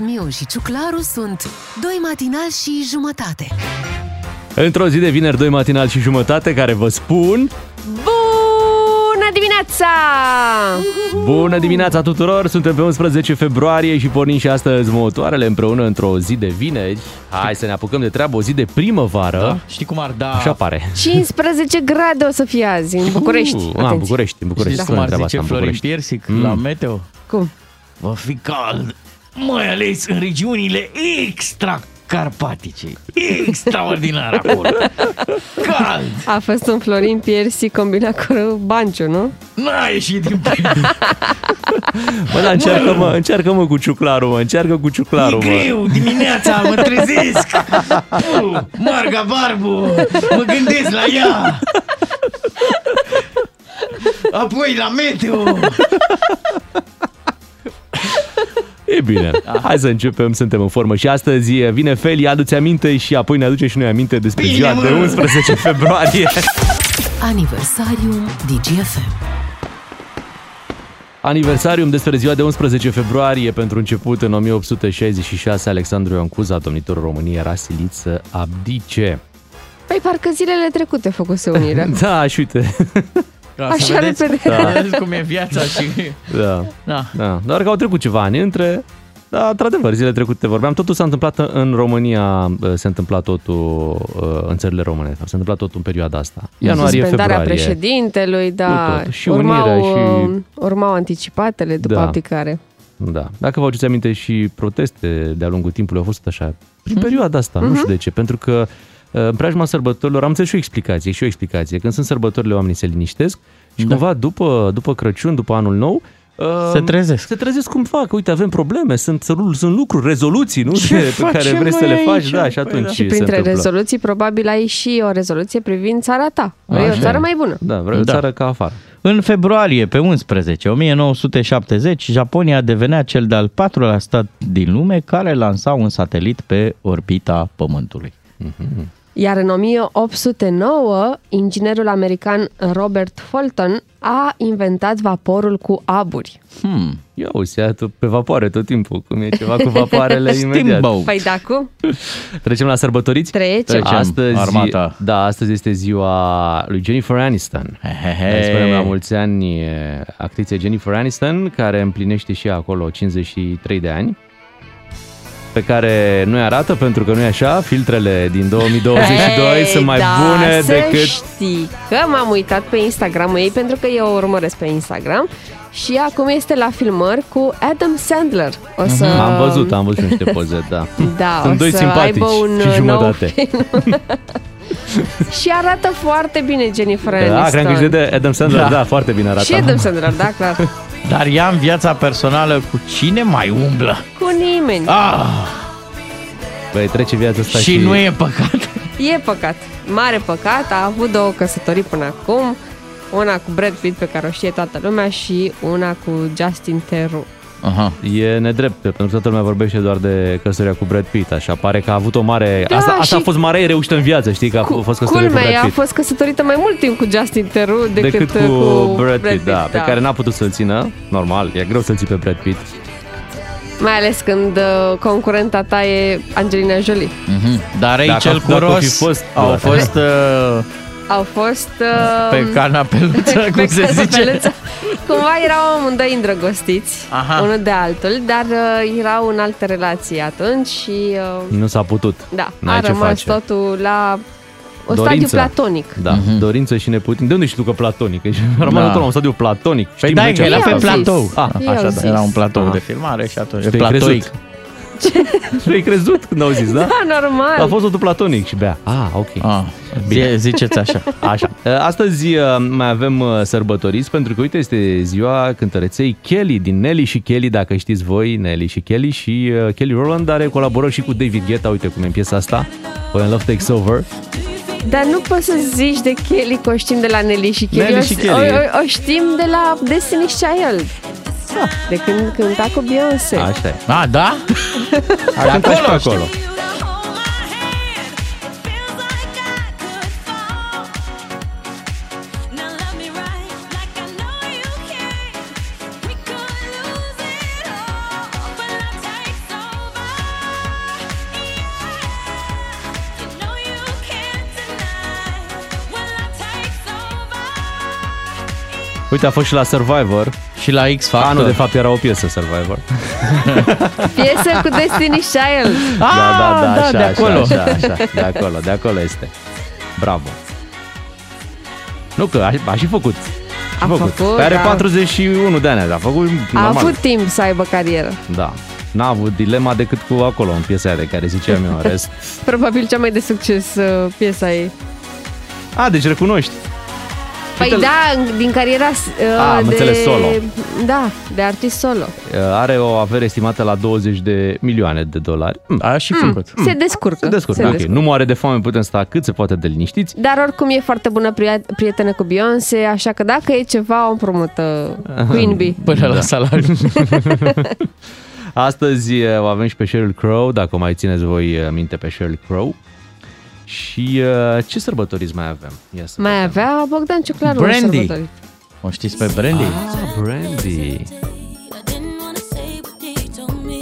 Miu și Ciuclaru sunt doi matinal și jumătate. Într-o zi de vineri, doi matinal și jumătate, care vă spun... Bună dimineața! Bună dimineața tuturor! Suntem pe 11 februarie și pornim și astăzi motoarele împreună într-o zi de vineri. Hai să ne apucăm de treabă, o zi de primăvară. Da? Știi cum ar da... Așa pare. 15 grade o să fie azi în București. Uh, a, în Atenție. București, în București. Știi Spune cum ar treaba zice asta în Florin București. Piersic Mm. la meteo? Cum? Va fi cald, mai ales în regiunile extracarpatice. Extraordinar acolo. Cald! A fost un Florin Piersi combinat cu Banciu, nu? N-a ieșit din plin. Bă, da, încearcă mă, încearcă mă cu ciuclarul, mă, încearcă cu E ciuclarul, mă. greu, dimineața mă trezesc. Uh, Marga Barbu, mă gândesc la ea. Apoi la meteo. E bine, hai să începem, suntem în formă și astăzi vine Feli, adu-ți aminte și apoi ne aduce și noi aminte despre Bine, ziua mă! de 11 februarie. Aniversariul DGFM. Aniversarium despre ziua de 11 februarie pentru început în 1866 Alexandru Ioan Cuza, domnitorul României, era silit să abdice. Păi parcă zilele trecute făcuse unirea. Da, și uite, Ca Așa să vedeți, repede. da. vedeți cum e viața și... da, Da. da, doar că au trecut ceva ani între, da, într-adevăr, zilele trecute vorbeam, totul s-a întâmplat în România, se întâmpla totul în țările române, s-a întâmplat totul în perioada asta. Ianuarie, Suspendarea februarie. președintelui, da. Cu tot. Și urmau, unirea și- uh, urmau anticipatele după Da. abdicare. Da. Dacă vă aduceți aminte și proteste de-a lungul timpului au fost așa, prin Mhm. perioada asta, nu știu de ce, pentru că uh, în preajma sărbătorilor, am înțeles și o explicație, și o explicație. Când sunt sărbătorile, oamenii se liniștesc și Da. cumva după, după Crăciun, după anul nou, uh, Se trezesc. Se trezesc cum fac, uite, avem probleme, sunt, sunt lucruri, rezoluții, nu? Ce De- pe facem care vrei să noi le faci, aici? da, și Păi atunci da. Și se printre întâmplă. rezoluții, probabil ai și o rezoluție privind țara ta. Vrei o Așa țară e. mai bună. Da, vreau o Da. țară ca afară. În februarie, pe 11, 1970, Japonia devenea cel de-al patrulea stat din lume care lansa un satelit pe orbita Pământului. Iar în 1809, inginerul american Robert Fulton a inventat vaporul cu aburi. Hmm. Ia uzi, ia tu pe vapoare tot timpul, cum e ceva cu vapoarele imediat. Steamboat. Păi da, cum? Trecem la sărbătoriți? Trecem. Trecem. Astăzi, armata. Da, astăzi este ziua lui Jennifer Aniston. He, he, he. Hai să spunem la mulți ani e, actriței Jennifer Aniston, care împlinește și ea acolo 53 de ani pe care nu arată pentru că nu e așa, filtrele din 2022 Ei, sunt mai da, bune să decât știi că m-am uitat pe Instagram ei pentru că eu o urmăresc pe Instagram și acum este la filmări cu Adam Sandler. O să... Mhm. Am văzut, am văzut niște poze, da. Da, Sunt o doi să simpatici aibă un și uh, jumătate. Nou film. și arată foarte bine Jennifer Da, Aniston. cream că ești de Adam Sandler, da, Da. foarte bine arată. Și Adam Sandler, da, clar. Dar ea în viața personală cu cine mai umblă? Cu nimeni. Ah, Băi, trece viața asta și, și, nu e păcat. E păcat. Mare păcat. A avut două căsătorii până acum. Una cu Brad Pitt, pe care o știe toată lumea, și una cu Justin Theroux. Aha. E nedrept, pentru că toată lumea vorbește doar de căsătoria cu Brad Pitt, așa pare că a avut o mare... Da, asta, asta a și- fost mare reușită în viață, știi, că a Cu, fost căsătorie cu culmea, ea Brad a Pitt. fost căsătorită mai mult timp cu Justin Theroux decât, decât cu, cu Brad Pitt, da, pe care n-a putut să-l țină. Normal, e greu să-l ții pe Brad Pitt. Mai ales când uh, concurenta ta e Angelina Jolie. Mhm. Dar ei Dacă- cel cu dacă o fi Ross fost- au da. fost uh, Au fost... Uh, pe canapeluță, cum se zice. canapeluță. Cumva erau amândoi îndrăgostiți, Aha. unul de altul, dar uh, erau în alte relații atunci și uh, Nu s-a putut. da, N-ai a ce rămas face. totul la o Dorință. stadiu platonic. Da, dorință și neputin. De unde știi tu că platonic? Ești rămas Da. într-un la un stadiu platonic. Păi Știm da, noi ce că era a pe Ei au fost. zis. platou. Ah, Ei așa, au da. zis. Era un platou Ah. de filmare și atunci. Și te-ai platoic. crezut. Și ai crezut când au zis, da? Da, normal. A fost totul platonic și bea. Ah, ok. Ah, zi- ziceți așa. Așa. Astăzi uh, mai avem uh, sărbătoriți pentru că, uite, este ziua cântăreței Kelly din Nelly și Kelly, dacă știți voi, Nelly și Kelly și uh, Kelly Rowland are colaborări și cu David Guetta, uite cum e în piesa asta, When Love Takes Over. Dar nu poți să zici de Kelly că o știm de la Nelly și Kelly. Nelly o, și o, Kelly. o, o știm de la Destiny's Child. De când cânta cu Beyoncé. Așa e. A, da? A cântat și pe acolo acolo. Uite, a fost și la Survivor. Și la X A, Factor. nu, de fapt era o piesă Survivor. Piesă cu Destiny Child. Ah, da, da, da, așa, de acolo. Așa, așa, așa, de acolo, de acolo este. Bravo. Nu că a, a și făcut. A făcut, Păi are da. 41 de ani, a făcut A normal. avut timp să aibă carieră. Da. N-a avut dilema decât cu acolo, în piesa aia de care ziceam eu, în rest. Probabil cea mai de succes uh, piesa ei. A, deci recunoști. Păi Uite-l. da, în- din cariera uh, A, am de... înțeles, solo. Da, de artist solo. Are o avere estimată la 20 de milioane de dolari. Mm, A și făcut. Se descurcă. Se descurcă, se ok. descurcă. Nu moare de foame, putem sta cât se poate de liniștiți. Dar oricum e foarte bună pria- prietenă cu Beyoncé, așa că dacă e ceva, o împrumută Queen Bee. Până la salariu. Astăzi uh, o avem și pe Sheryl Crow, dacă o mai țineți voi uh, minte pe Sheryl Crow. Și uh, ce sărbătoriți mai avem? Ia să Mai vedem. avea Bogdan Ciuclaru Brandy. un sărbătorit. O știți pe Brandy? Ah, Brandy. I didn't wanna say what they told me.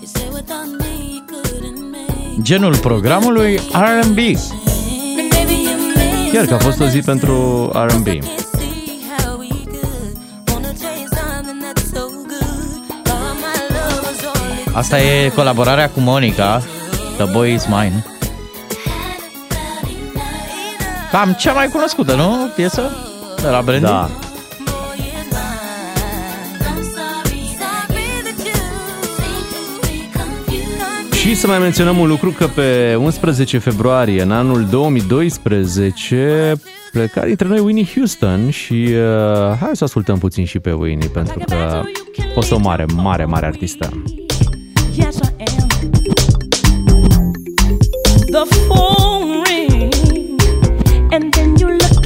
You said without me you couldn't make. Genul programului R&B. Baby, you made Chiar că a fost o zi pentru R&B. can't see how we could. Wanna taste something that's so good. All my love was all it Asta e colaborarea cu Monica, The Boy Is Mine. Cam cea mai cunoscută, nu? Piesă? De la Brandy? Da. I'm sorry, sorry that you seem to be confused. Și să mai menționăm un lucru că pe 11 februarie în anul 2012 pleca dintre noi Winnie Houston și uh, hai să ascultăm puțin și pe Winnie pentru că a fost o mare, mare, mare artistă. Yes, I am. The phone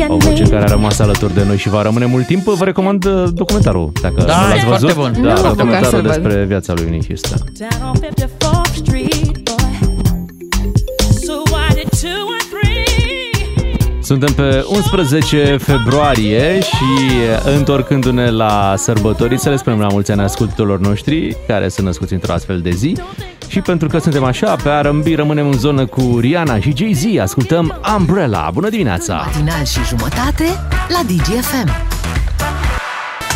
O me. voce care a rămas alături de noi și va rămâne mult timp. Vă recomand uh, documentarul, dacă Da, nu l-ați e văzut. foarte bun. Da, Nu m-am apucat documentarul să-l văd. despre viața lui Winnie Houston. Down on 54th Street, boy. So I did two or three. Suntem pe 11 februarie și întorcându-ne la sărbători, să le spunem la mulți ani ascultătorilor noștri care sunt născuți într-o astfel de zi. Și pentru că suntem așa, pe R&B rămânem în zonă cu Rihanna și Jay-Z, ascultăm Umbrella. Bună dimineața! Matinal și jumătate la DGFM.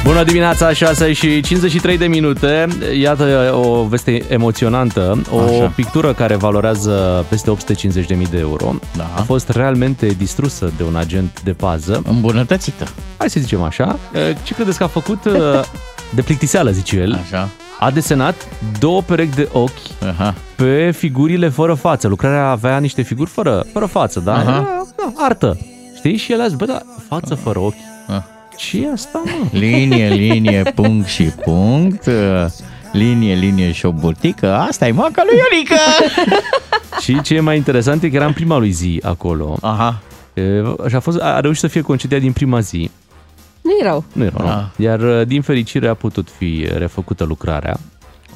Bună dimineața, 6 și 53 de minute. Iată o veste emoționantă. O Așa. pictură care valorează peste 850.000 de euro Da. a fost realmente distrusă de un agent de pază. Îmbunătățită. Hai să zicem așa. Ce credeți că a făcut de plictiseală, zice el? Așa. A desenat două perechi de ochi Aha. pe figurile fără față. Lucrarea avea niște figuri fără, fără față, da? Aha. Era, da, artă. Știi? Și el a zis, bă, da, față fără ochi. Ah. ce e asta, mă? Linie, linie, punct și punct. uh, Linie, linie și o burtică. Asta e moaca lui Iorică. Și ce e mai interesant e că era în prima lui zi acolo. Aha. E, Și a, fost, a reușit să fie concediat din prima zi. Nu e rău. Nu era, Ah. nu. Iar uh, din fericire a putut fi refăcută lucrarea.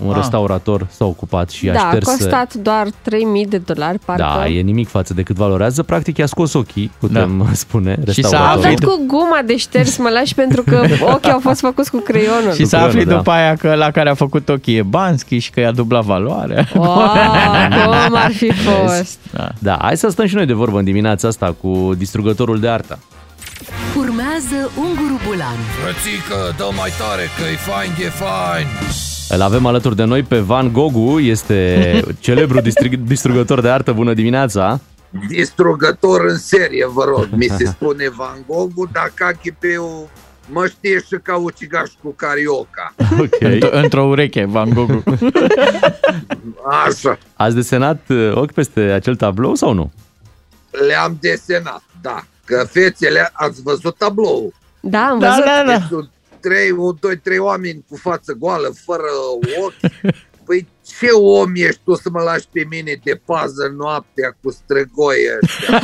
Un Ah. restaurator s-a ocupat și a Da, a șters... costat doar 3000 de dolari, parcă. Da, e nimic față de cât valorează. Practic i-a scos ochii, putem spune, Da. Și s-a A restauratorul. aflat- dat cu guma de șters, mă lași pentru că ochii au fost făcuți cu creionul. Și să Lucrările, afli da. după aia că la care a făcut ochii e Bansky și că i-a dublat valoarea. Wow, cum ar fi fost? Da, hai să stăm și noi de vorbă în dimineața asta cu distrugătorul de artă. Urmează Unguru Bulan. Frățică, dă mai tare că e fain, e fain Îl avem alături de noi pe Van Gogu, este celebru distrig- distrugător de artă. Bună dimineața! distrugător în serie, vă rog. Mi se spune Van Gogh, dar Cachipeu mă știe și ca ucigaș cu carioca. Ok. Într- Într-o ureche, Van Gogh. Așa, Ați desenat uh, ochi peste acel tablou sau nu? le-am desenat, da. Că fețele, ați văzut tablou. Da, am Da, văzut. da, da. Deci sunt trei, un, doi, trei oameni cu față goală, fără ochi. Păi ce om ești tu să mă lași pe mine de pază noaptea cu străgoi ăștia?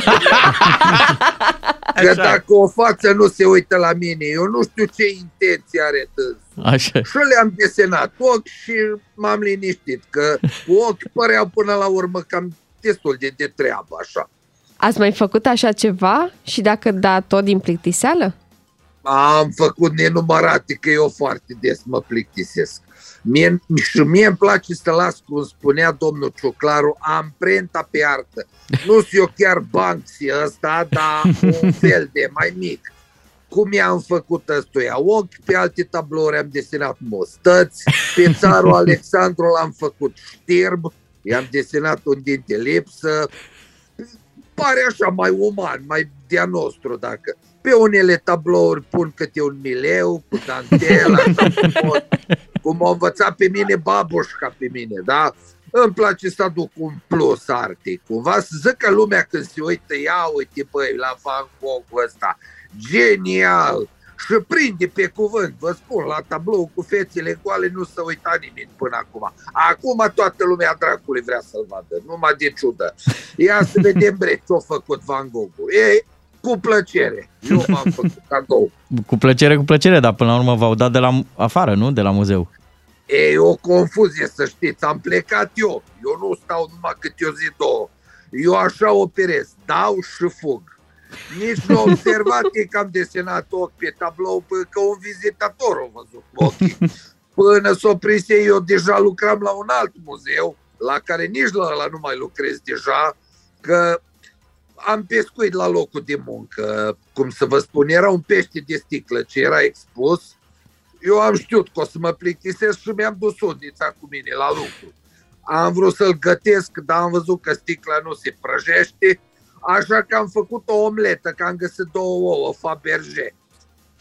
Că dacă o față nu se uită la mine, eu nu știu ce intenție are dânsul. Așa. Și le-am desenat ochi și m-am liniștit că cu ochi păreau până la urmă cam destul de, de treabă, așa. Ați mai făcut așa ceva? Și dacă da, tot din plictiseală? Am făcut nenumărate că eu foarte des mă plictisesc. Mie, și mie îmi place să las, cum spunea domnul Ciuclaru, amprenta pe artă. Nu sunt eu chiar Banksy ăsta, dar un fel de mai mic. cum i-am făcut ăstuia ochi, pe alte tablouri am desenat mostăți, pe țarul Alexandru l-am făcut știrb, i-am desenat un dinte lipsă, pare așa mai uman, mai de-a nostru dacă. Pe unele tablouri pun câte un mileu cu dantel, așa frumos, cum a învățat pe mine babușca pe mine, da? Îmi place să aduc un plus artic, cumva să zică lumea când se uită, ia uite băi la Van Gogh ăsta, genial, și prinde pe cuvânt, vă spun, la tablou cu fețele goale nu se uita nimeni până acum. Acum toată lumea dracului vrea să-l vadă, numai de ciudă. Ia să vedem bre ce-a făcut Van Gogh. E, cu plăcere. Eu m-am făcut cadou. Cu plăcere, cu plăcere, dar până la urmă v-au dat de la afară, nu? De la muzeu. E o confuzie, să știți. Am plecat eu. Eu nu stau numai câte o zi, două. Eu așa operez. Dau și fug. Nici nu am observat ei că am desenat ochi pe tablou până că un vizitator a văzut ochii. Până s-o prins ei, eu deja lucram la un alt muzeu, la care nici la ăla nu mai lucrez deja, că am pescuit la locul de muncă. Cum să vă spun, era un pește de sticlă ce era expus. Eu am știut că o să mă plictisesc și mi-am dus undița cu mine la lucru. Am vrut să-l gătesc, dar am văzut că sticla nu se prăjește, așa că am făcut o omletă, că am găsit două ouă Faberge.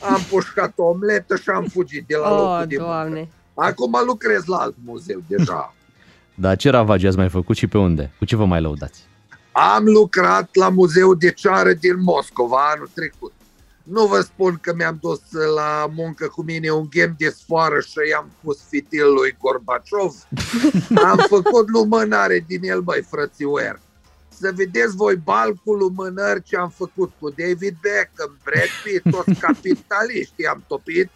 Am pușcat o omletă și am fugit de la Oh, locul de doamne. muncă. Acum lucrez la alt muzeu deja. Dar ce ravagii ați mai făcut și pe unde? Cu ce vă mai lăudați? Am lucrat la Muzeul de Ceară din Moscova anul trecut. Nu vă spun că mi-am dus la muncă cu mine un ghem de sfoară și i-am pus fitil lui Gorbaciov. Am făcut lumânare din el, băi, frățiuer. Să vedeți voi balcul lumânări ce am făcut cu David Beckham, Brad Pitt, toți capitaliștii am topit.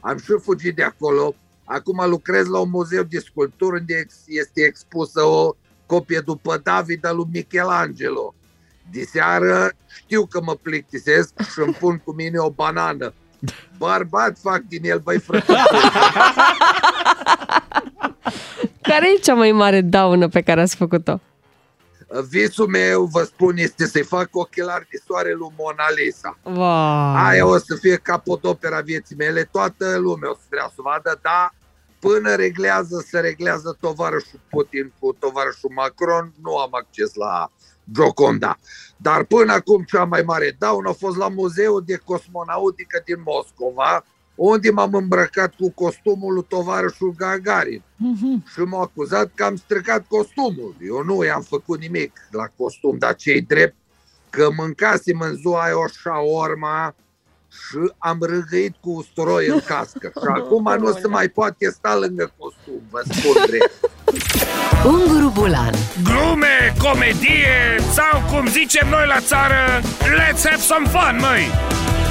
Am și fugit de acolo. Acum lucrez la un muzeu de sculpturi unde ex- este expusă o copie după David al lui Michelangelo. De seară știu că mă plictisesc și îmi pun cu mine o banană. Bărbat fac din el, băi frate. Care e cea mai mare daună pe care ați făcut-o? Visul meu, vă spun, este să-i fac ochelari de soare lui Mona Lisa. Wow. Aia o să fie capodopera vieții mele, toată lumea o să vrea să vadă, dar până reglează, se reglează tovarășul Putin cu tovarășul Macron, nu am acces la Gioconda. Dar până acum cea mai mare daună a fost la Muzeul de Cosmonautică din Moscova, unde m-am îmbrăcat cu costumul lui tovarășul Gagarin. Și m-au acuzat că am stricat costumul. Eu nu i-am făcut nimic la costum, dar cei drept că mâncasem în ziua aia o șaorma și am râgăit cu usturoi în cască. Și acum nu se mai poate sta lângă costum, vă spun drept. Unguru Bulan Glume, comedie sau cum zicem noi la țară Let's have some fun, măi!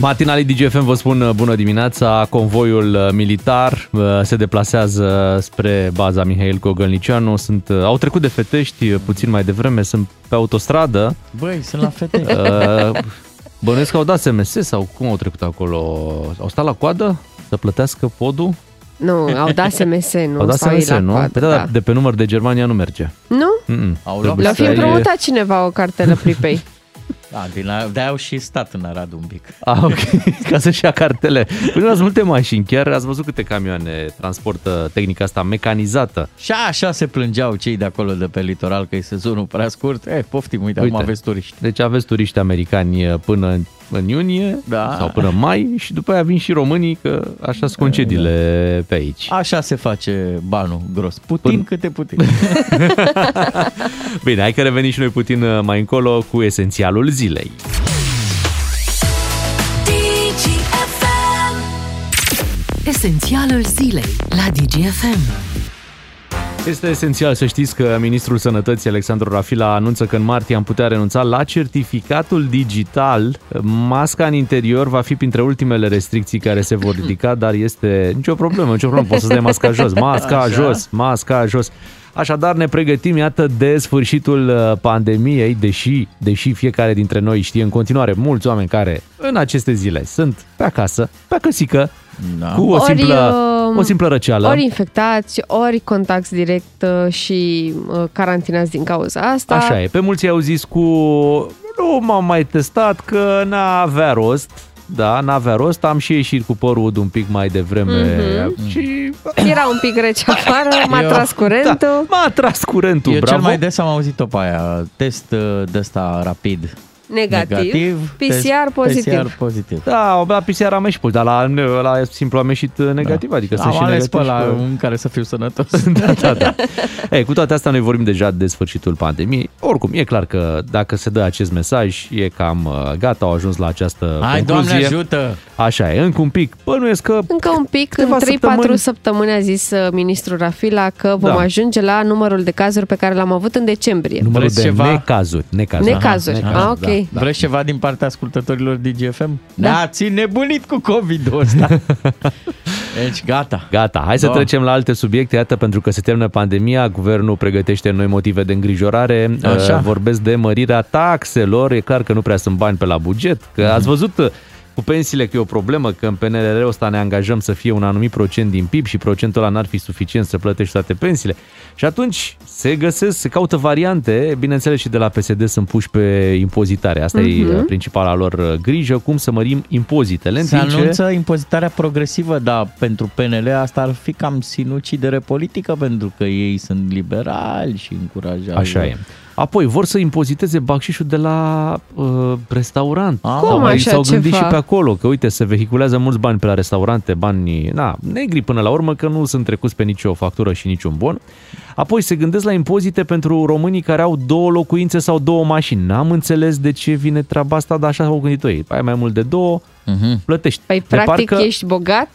Matinalii DGFM vă spun uh, bună dimineața. Convoiul uh, militar uh, se deplasează spre baza Mihail Gogălnicianu. Sunt, uh, au trecut de fetești uh, puțin mai devreme, sunt pe autostradă. Băi, sunt la fete. Uh, Bănuiesc că au dat SMS sau cum au trecut acolo? Au stat la coadă să plătească podul? Nu, au dat SMS, nu au dat stau ei SMS, la nu? coadă, Păi da, da. da, de pe număr de Germania nu merge. Nu? Mm-mm. Au Trebuie Le-au să fi ai- împrumutat cineva o cartelă prepay. Da, din a, de-aia au și stat în Arad un pic. Ah, ok, ca să-și ia cartele. Până ați multe mașini, chiar ați văzut câte camioane transportă tehnica asta mecanizată. Și așa se plângeau cei de acolo de pe litoral că e sezonul prea scurt. Eh, poftim, uite, acum Uite. aveți turiști. Deci aveți turiști americani eh, până în- în iunie Da. sau până în mai și după aia vin și românii că așa sunt concediile pe aici. Așa se face banul gros. Putin Până- câte putin. Bine, hai că revenim și noi puțin eh, mai încolo cu esențialul zilei. DGFM. Esențialul zilei la DGFM Este esențial să știți că Ministrul Sănătății Alexandru Rafila anunță că în martie am putea renunța la certificatul digital. Masca în interior va fi printre ultimele restricții care se vor ridica, dar este nicio problemă, nicio problemă, poți să dai masca jos, masca Așa. jos, masca jos. Așadar ne pregătim, iată, de sfârșitul uh, pandemiei, deși, deși fiecare dintre noi știe în continuare mulți oameni care în aceste zile sunt pe acasă, pe acăsică, Da. cu o Ori, simplă, um, o simplă răceală. Ori infectați, ori contacti direct uh, și uh, carantinați din cauza asta. Așa e. Pe mulți au zis cu Nu m-am mai testat că n-avea rost. Da, n-avea rost. Am și ieșit cu părul ud un pic mai devreme Mhm. și... Era un pic rece afară, m-a Eu- tras curentul. Da, m-a tras curentul, Eu bravo. cel mai des am auzit-o pe aia, test uh, de ăsta rapid. Negativ. Negativ. PCR test- pozitiv. PCR pozitiv. Da, la PCR am ieșit, dar la, la simplu am ieșit negativ, adică sunt Am și ales negativ pe și la pe- în care să fiu sănătos. da, da, da. Ei, cu toate astea noi vorbim deja de sfârșitul pandemiei. Oricum, e clar că dacă se dă acest mesaj, e cam uh, gata, au ajuns la această Hai, concluzie. Doamne ajută! Așa e, încă un pic. Bănuiesc că Încă un pic, Câteva în 3-4 săptămâni. săptămâni. a zis uh, ministrul Rafila că vom Da. ajunge la numărul de cazuri pe care l-am avut în decembrie. numărul Vreți de ceva? necazuri. Necazuri. Necazuri. Aha, Ah, ok. Da. Vreți ceva din partea ascultătorilor DGFM? Da. Ne-ați nebunit cu COVID-ul ăsta. deci gata. Gata, hai să Da. trecem la alte subiecte. Iată, pentru că se termină pandemia, guvernul pregătește noi motive de îngrijorare. Așa. Uh, Vorbesc de mărirea taxelor. E clar că nu prea sunt bani pe la buget. Că Mhm. ați văzut uh, cu pensiile că e o problemă, că în PNRR ăsta ne angajăm să fie un anumit procent din PIB și procentul ăla n-ar fi suficient să plătești toate pensiile. Și atunci se găsesc, se caută variante, bineînțeles și de la PSD sunt puși pe impozitare. Asta e uh, principala lor uh, grijă, cum să mărim impozitele. În Se timp ce- anunță impozitarea progresivă, dar pentru PNL asta ar fi cam sinucidere politică, pentru că ei sunt liberali și încurajează. Așa e. Apoi vor să impoziteze bacșișul de la uh, restaurant. Ah. Cum Sau mai- așa S-au gândit ceva? și pe acolo, că uite, se vehiculează mulți bani pe la restaurante, bani, na, negri până la urmă, că nu sunt trecuți pe nicio factură și niciun bon. Apoi se gândesc la impozite pentru românii care au două locuințe sau două mașini. N-am înțeles de ce vine treaba asta, dar așa au gândit ei. Ai mai mult de două, Mhm. plătești. Păi, De practic, parcă- ești bogat,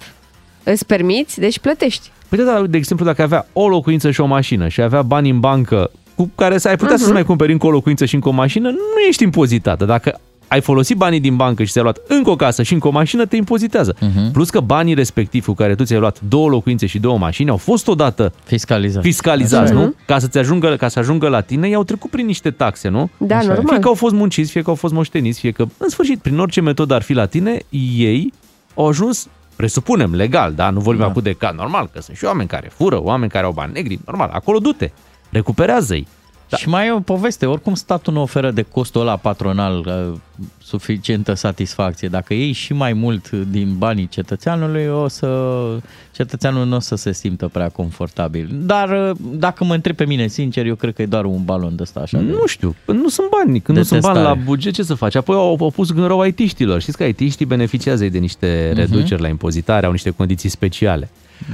îți permiți, deci plătești. Păi da, dar, de exemplu, dacă avea o locuință și o mașină și avea bani în bancă cu care să ai putea Mhm. să-ți mai cumperi încă o locuință și încă o mașină, nu ești impozitată. Dacă ai folosit banii din bancă și ți-ai luat încă o casă și încă o mașină, te impozitează. Mhm. Plus că banii respectivi cu care tu ți-ai luat două locuințe și două mașini au fost odată Fiscalizat. fiscalizați, Așa e. nu? Ca să, ți ajungă, ca să ajungă la tine, i-au trecut prin niște taxe, nu? Da, Așa e. normal. Fie că au fost munciți, fie că au fost moșteniți, fie că, în sfârșit, prin orice metodă ar fi la tine, ei au ajuns, presupunem, legal, da? Nu vorbim Da. acum de ca normal, că sunt și oameni care fură, oameni care au bani negri, normal, acolo du-te, recuperează-i. Da. Și mai e o poveste, oricum statul nu oferă de costul ăla patronal uh, suficientă satisfacție. Dacă iei și mai mult din banii cetățeanului, o să, cetățeanul nu o să se simtă prea confortabil. Dar uh, dacă mă întreb pe mine sincer, eu cred că e doar un balon de ăsta așa. de- Nu știu, nu sunt bani. Când De nu sunt bani la testare. buget, ce să faci? Apoi au, au pus gând rău IT-știlor. Știți că IT-știi beneficiază de niște Mhm. reduceri la impozitare, au niște condiții speciale.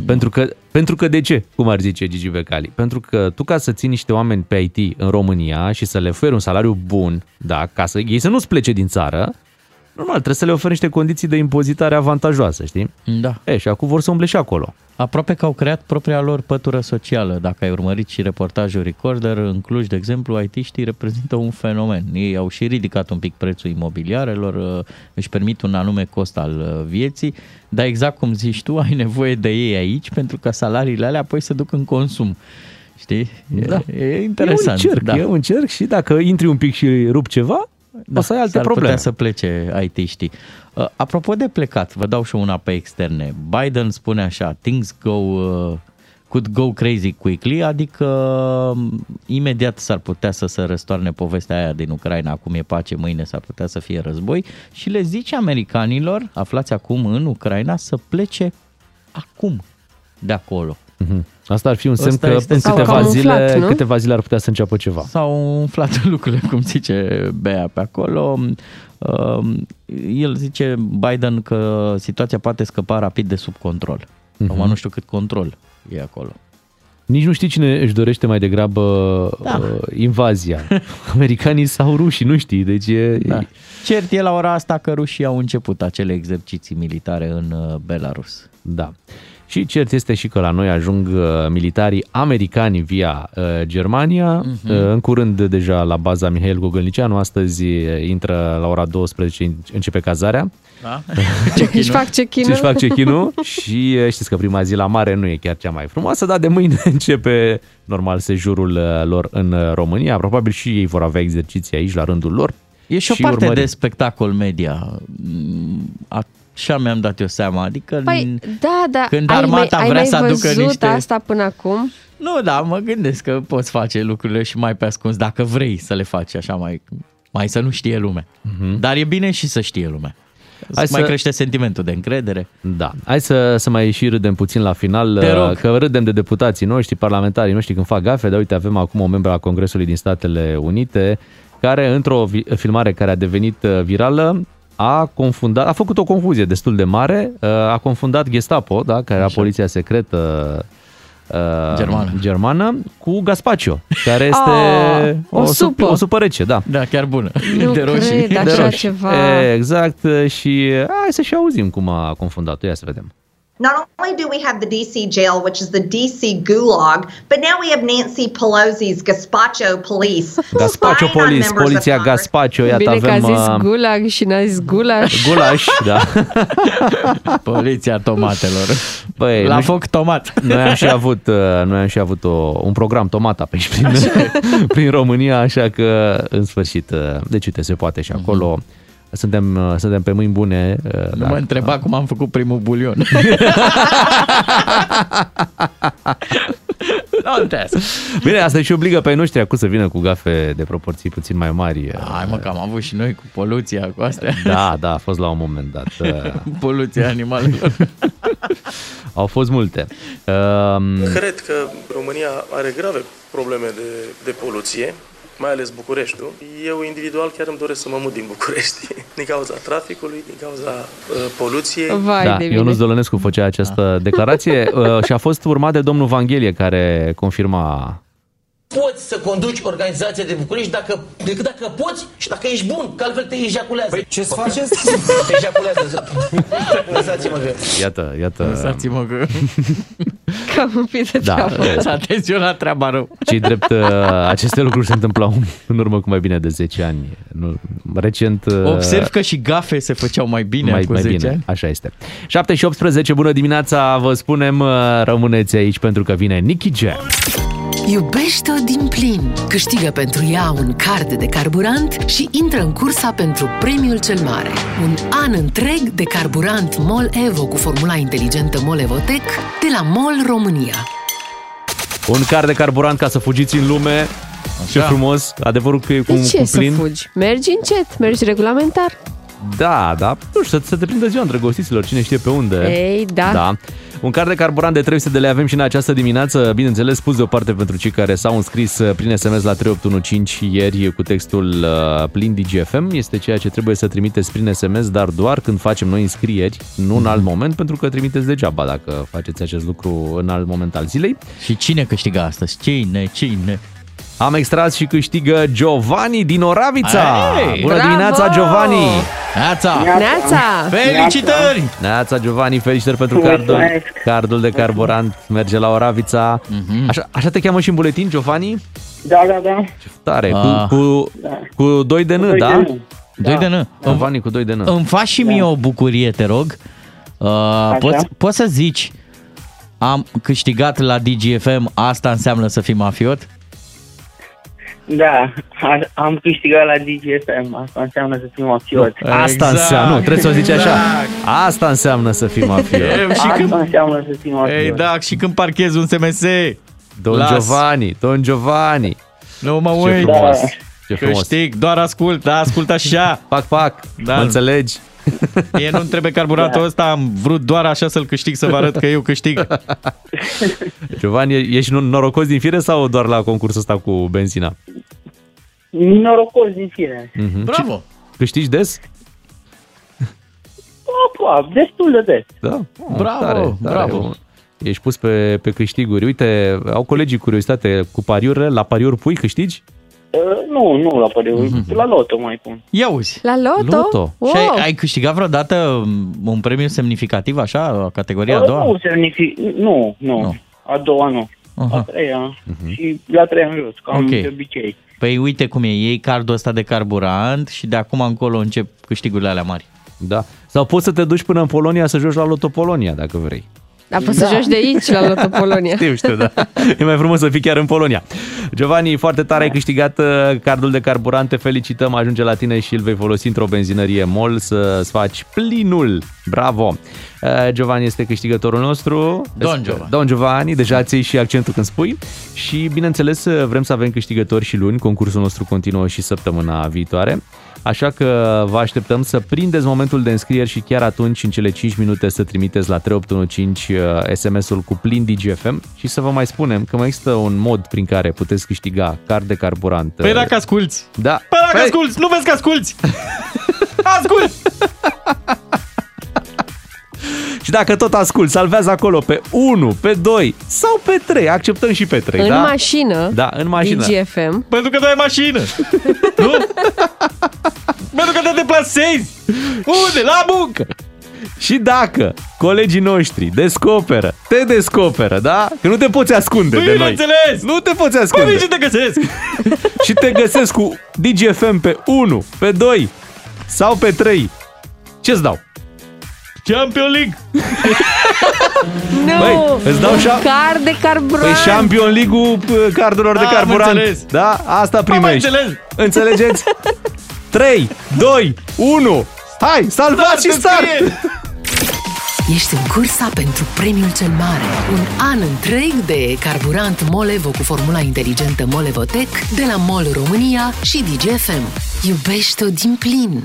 Pentru că, pentru că de ce, cum ar zice Gigi Becali? Pentru că tu ca să ții niște oameni pe IT în România și să le oferi un salariu bun, da, ca să ei să nu-ți plece din țară, normal, trebuie să le oferi niște condiții de impozitare avantajoase, știi? Da. E, și acum vor să umble și acolo. Aproape că au creat propria lor pătură socială. Dacă ai urmărit și reportajul Recorder, în Cluj, de exemplu, IT-știi reprezintă un fenomen. Ei au și ridicat un pic prețul imobiliarelor, uh, își permit un anume cost al uh, vieții, dar exact cum zici tu, ai nevoie de ei aici pentru ca salariile alea apoi să duc în consum. Știi? E, Da. e interesant. E un cerc, da. e un cerc și dacă intri un pic și rup ceva, da, o să ai alte s-ar probleme. putea să plece IT-știi. Uh, apropo de plecat, vă dau și una pe externe. Biden spune așa, things go, uh, could go crazy quickly, adică um, imediat s-ar putea să se răstoarne povestea aia din Ucraina, acum e pace, mâine s-ar putea să fie război și le zice americanilor, aflați acum în Ucraina, să plece acum de acolo. Mhm. Asta ar fi un semn Ăsta că este în sau câteva camuflat, zile, nu? câteva zile ar putea să înceapă ceva. S-au umflat lucrurile, cum zice Bea pe acolo. Um, El zice, Biden, că situația poate scăpa rapid de sub control. Mhm. Acum nu știu cât control e acolo. Nici nu știi cine își dorește mai degrabă Da. uh, invazia. Americanii sau rușii, nu știi. Deci e, Da. Cert e la ora asta că rușii au început acele exerciții militare în uh, Belarus. Da. Și cert este și că la noi ajung uh, militarii americani via uh, Germania. Uh, în curând deja la baza Mihail Gogălnicianu, astăzi uh, intră la ora 12, începe cazarea. Da? Își fac check-in Ce-și fac check-in și uh, știți că prima zi la mare nu e chiar cea mai frumoasă, dar de mâine începe normal sejurul uh, lor în uh, România. Probabil și ei vor avea exerciții aici la rândul lor. E și o Și parte urmărim. de spectacol media. Mm, Așa mi-am dat eu seama. Adică Păi, da, da. Când ai armata mai, vrea ai să mai aducă văzut niște- asta până acum? Nu, da, mă gândesc că poți face lucrurile și mai pe ascuns dacă vrei să le faci așa mai Mai să nu știe lumea. Dar e bine și să știe lumea. Mhm. Hai mai să- crește sentimentul de încredere. Da. Hai să, să mai și râdem puțin la final, Te rog. uh, că râdem de deputații noștri, parlamentarii noștri când fac gafe, dar uite, avem acum o membră a Congresului din Statele Unite, care într-o vi- filmare care a devenit uh, virală, a confundat, a făcut o confuzie destul de mare, uh, a confundat Gestapo, da, care era poliția secretă uh, Germană. germană, cu gazpacio, care este Ah, o sup- supă. o supă rece, da. Da, chiar bună. Nu de roșii. cred, De așa roșii. ceva. E, exact și hai să și auzim cum a confundat-o, ia să vedem. Not only do we have the DC jail, which is the DC gulag, but now we have Nancy Pelosi's gazpacho police. Gazpacho spying on Police, members of poliția Congress. Gazpacho, iată Bine că a avem zis uh, gulag și n-a zis gulaș. gulaș, da. Poliția tomatelor. Băi, La nu știu- foc tomat. Noi am și avut, uh, noi am și avut o, un program tomata pe aici prin, prin România, așa că în sfârșit, uh, deci uite, se poate și acolo. Suntem, uh, suntem pe mâini bune. uh, Nu da. mă întreba cum am făcut primul bulion. Nu înțeles. Bine, asta și obligă pe ei noștri acum să vină cu gafe de proporții puțin mai mari. Hai mă, că am avut și noi cu poluția, cu astea. Da, da, a fost la un moment dat. Uh, Poluția animalelor. Au fost multe. Um, Cred că România are grave probleme de, de poluție, mai ales Bucureștiul. Eu individual chiar îmi doresc să mă mut din București, din cauza traficului, din cauza uh, poluției. Vai da, de mine. Ionuț Dolănescu făcea această declarație uh, și a fost urmat de domnul Vanghelie care confirma poți să conduci organizația de București dacă, decât dacă poți și dacă ești bun, că altfel te ejaculează. Păi ce să faceți? Te ejaculează. Lăsați-mă că... Iată, iată. Lăsați-mă că... Cam un pic de Da, treabă. e, S-a tensionat treaba rău. cei drept, uh, aceste lucruri se întâmplau în urmă cu mai bine de 10 ani. Nu, recent... uh, Observ că și gafe se făceau mai bine mai, cu mai 10 bine, ani. așa este. 7 și 18, bună dimineața, vă spunem, uh, rămâneți aici pentru că vine Nicky Jam. Iubește-o din plin. Câștigă pentru ea un card de carburant și intră în cursa pentru premiul cel mare. Un an întreg de carburant MOL Evo cu formula inteligentă MOL Evotec de la MOL România. Un car de carburant ca să fugiți în lume. Ce frumos, adevărul că e cu, De ce cu să plin. fugi? Mergi încet, mergi regulamentar. Da, da, nu știu, să, să te prindă ziua îndrăgostiților, cine știe pe unde. Ei, da. Da. Un card de carburant de 300 de lei avem și în această dimineață, bineînțeles, pus deoparte pentru cei care s-au înscris uh, prin SMS la 3815 ieri cu textul uh, plin DGFM. Este ceea ce trebuie să trimiteți prin SMS, dar doar când facem noi înscrieri, nu în alt moment, pentru că trimiteți degeaba dacă faceți acest lucru în alt moment al zilei. Și cine câștigă astăzi? Cine? Cine? Am extras și câștigă Giovanni din Oravița. Hey! Bună Bravo! dimineața, Giovanni! Neața! Neața! Felicitări! Neața, Giovanni, felicitări pentru cardul, cardul de carburant. Merge la Oravița. Așa, așa te cheamă și în buletin, Giovanni? Da, da, da. Ce tare, Ah. cu, cu, cu 2 de N, Doi da? de N. Doi de N. Giovanni cu 2 de N. Îmi faci și mie o bucurie, te rog. Uh, poți, poți să zici, am câștigat la DGFM, asta înseamnă să fii mafiot? Da, a- am câștigat la DGFM, asta înseamnă să fim mafiot. Asta Exact. înseamnă, nu, trebuie să o zici așa. Asta înseamnă să fii mafiot. E, și Asta când, înseamnă să fim mafiot. ei, da, și când parchezi un SMS, Don Las. Giovanni, Don Giovanni. nu mă Ce uit, frumos. Ce frumos. câștig, doar ascult, da, ascult așa. Pac, pac, Da. mă înțelegi? Mie nu-mi trebuie carburatul ăsta, am vrut doar așa să-l câștig, să vă arăt că eu câștig. Giovanni, e- ești norocos din fire sau doar la concursul ăsta cu benzina? Norocos din fire. Mhm. Bravo! Câștigi des? Opa, destul de des. Da. Bravo, bravo. Ești pus pe, pe câștiguri. Uite, au colegii curiozitate cu pariurile. La pariuri pui câștigi? Uh, nu, nu la pariu, la loto mai pun. Ia uzi. La loto? Loto. Wow. Și ai, ai câștigat vreodată un premiu semnificativ, așa, categoria a Uh, doua? Nu, semnific, nu, nu, Nu. a doua nu. Aha. A treia și la treia în jos, cam Ok. de obicei. Păi uite cum e, iei cardul ăsta de carburant și de acum încolo încep câștigurile alea mari. Da. Sau poți să te duci până în Polonia să joci la Loto Polonia, dacă vrei. Dar poți să joci de aici, la Loto Polonia. Știu, știu, da. E mai frumos să fii chiar în Polonia. Giovanni, foarte tare ai câștigat uh, cardul de carburant. Te felicităm, ajunge la tine și îl vei folosi într-o benzinărie MOL să-ți faci plinul. Bravo! Uh, Giovanni este câștigătorul nostru. Don Giovanni. Don Giovanni, deja ți și accentul când spui. Și, bineînțeles, vrem să avem câștigători și luni. Concursul nostru continuă și săptămâna viitoare. Așa că vă așteptăm să prindeți momentul de înscrieri și chiar atunci, în cele 5 minute, să trimiteți la 3815 SMS-ul cu plin DGFM și să vă mai spunem că mai există un mod prin care puteți câștiga card de carburant. Păi dacă asculți. Da. Păi dacă Păi- asculți, nu vezi că asculți. Asculți! Și dacă tot ascult, salvează acolo pe 1, pe 2 sau pe 3. Acceptăm și pe 3, În da? mașină, Da, în mașină. DGFM. Pentru că tu ai mașină. nu? Pentru că te deplasezi. Unde? La muncă. Și dacă colegii noștri descoperă, te descoperă, da? Că nu te poți ascunde de noi. Bineînțeles! Nu te poți Păi ascunde. vin și te găsesc. și te găsesc cu DGFM pe 1, pe 2 sau pe 3. Ce-ți dau? Champion League. Nu! Băi, îți dau șa- Card de carburant. Păi Champion League-ul p- cardurilor de Am carburant. înțeles. Da? Asta Am primești. înțeles. Înțelegeți? 3, 2, 1. Hai, salvați și Start, start! scrie. Ești în cursa pentru premiul cel mare. Un an întreg de carburant Molevo cu formula inteligentă Molevotec de la MOL România și DGFM. Iubește-o din plin!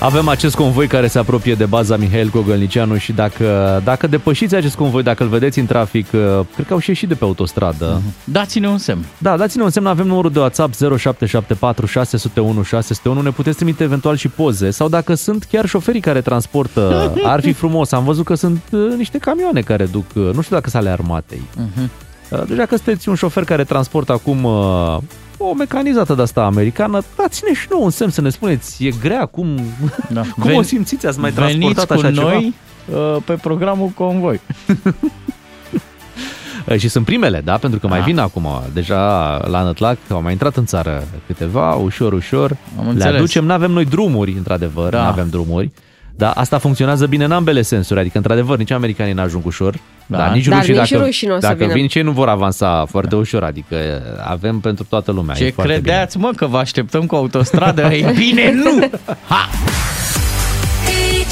Avem acest convoi care se apropie de baza Mihail Gogălnicianu și dacă, dacă depășiți acest convoi, dacă îl vedeți în trafic, uh, cred că au și ieșit de pe autostradă. Dați-ne un semn. Da, dați-ne un semn, avem numărul de WhatsApp 0774 601 601, ne puteți trimite eventual și poze sau dacă sunt chiar șoferii care transportă, ar fi frumos. Am văzut că sunt uh, niște camioane care duc, uh, nu știu dacă sunt ale armatei. Mhm. Uh, Deci dacă sunteți un șofer care transportă acum uh, o mecanizată de asta americană, dați-ne și nouă un semn să ne spuneți, e grea, cum, Da. cum Ven- o simțiți, ați mai Veniți transportat cu așa ceva? noi uh, pe programul Convoi. Uh, Și sunt primele, da? Pentru că mai Da. vin acum. Deja la Nătlac au mai intrat în țară câteva, ușor, ușor. Am Le înțeles. aducem, nu avem noi drumuri, într-adevăr, Da. nu avem drumuri. Dar asta funcționează bine în ambele sensuri, adică într-adevăr nici americanii n-ajung ușor, Da. dar nici Dar rușii nici dacă, rușii nu o să dacă vină. vin cei nu vor avansa foarte ușor, adică avem pentru toată lumea. e Ce foarte credeți, mă, că vă așteptăm cu autostradă? Ei bine, nu! Ha! Bine.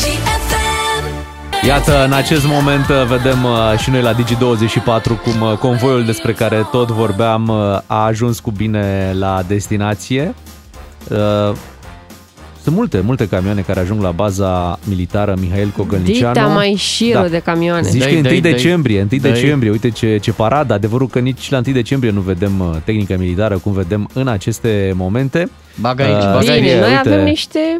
Iată, în acest moment uh, vedem uh, și noi la Digi24 cum uh, convoiul despre care tot vorbeam uh, a ajuns cu bine la destinație. Uh, Sunt multe, multe camioane care ajung la baza militară Mihail Cogălnicianu. Dita mai șiră de camioane. Zici Dai, că e 1 dai, dai. decembrie, 1 Dai. decembrie, uite ce, ce paradă. Adevărul că nici la 1 decembrie nu vedem uh, tehnică militară cum vedem în aceste momente. Bagă aici, Uh, bagă Bine, scrie, noi uite, avem niște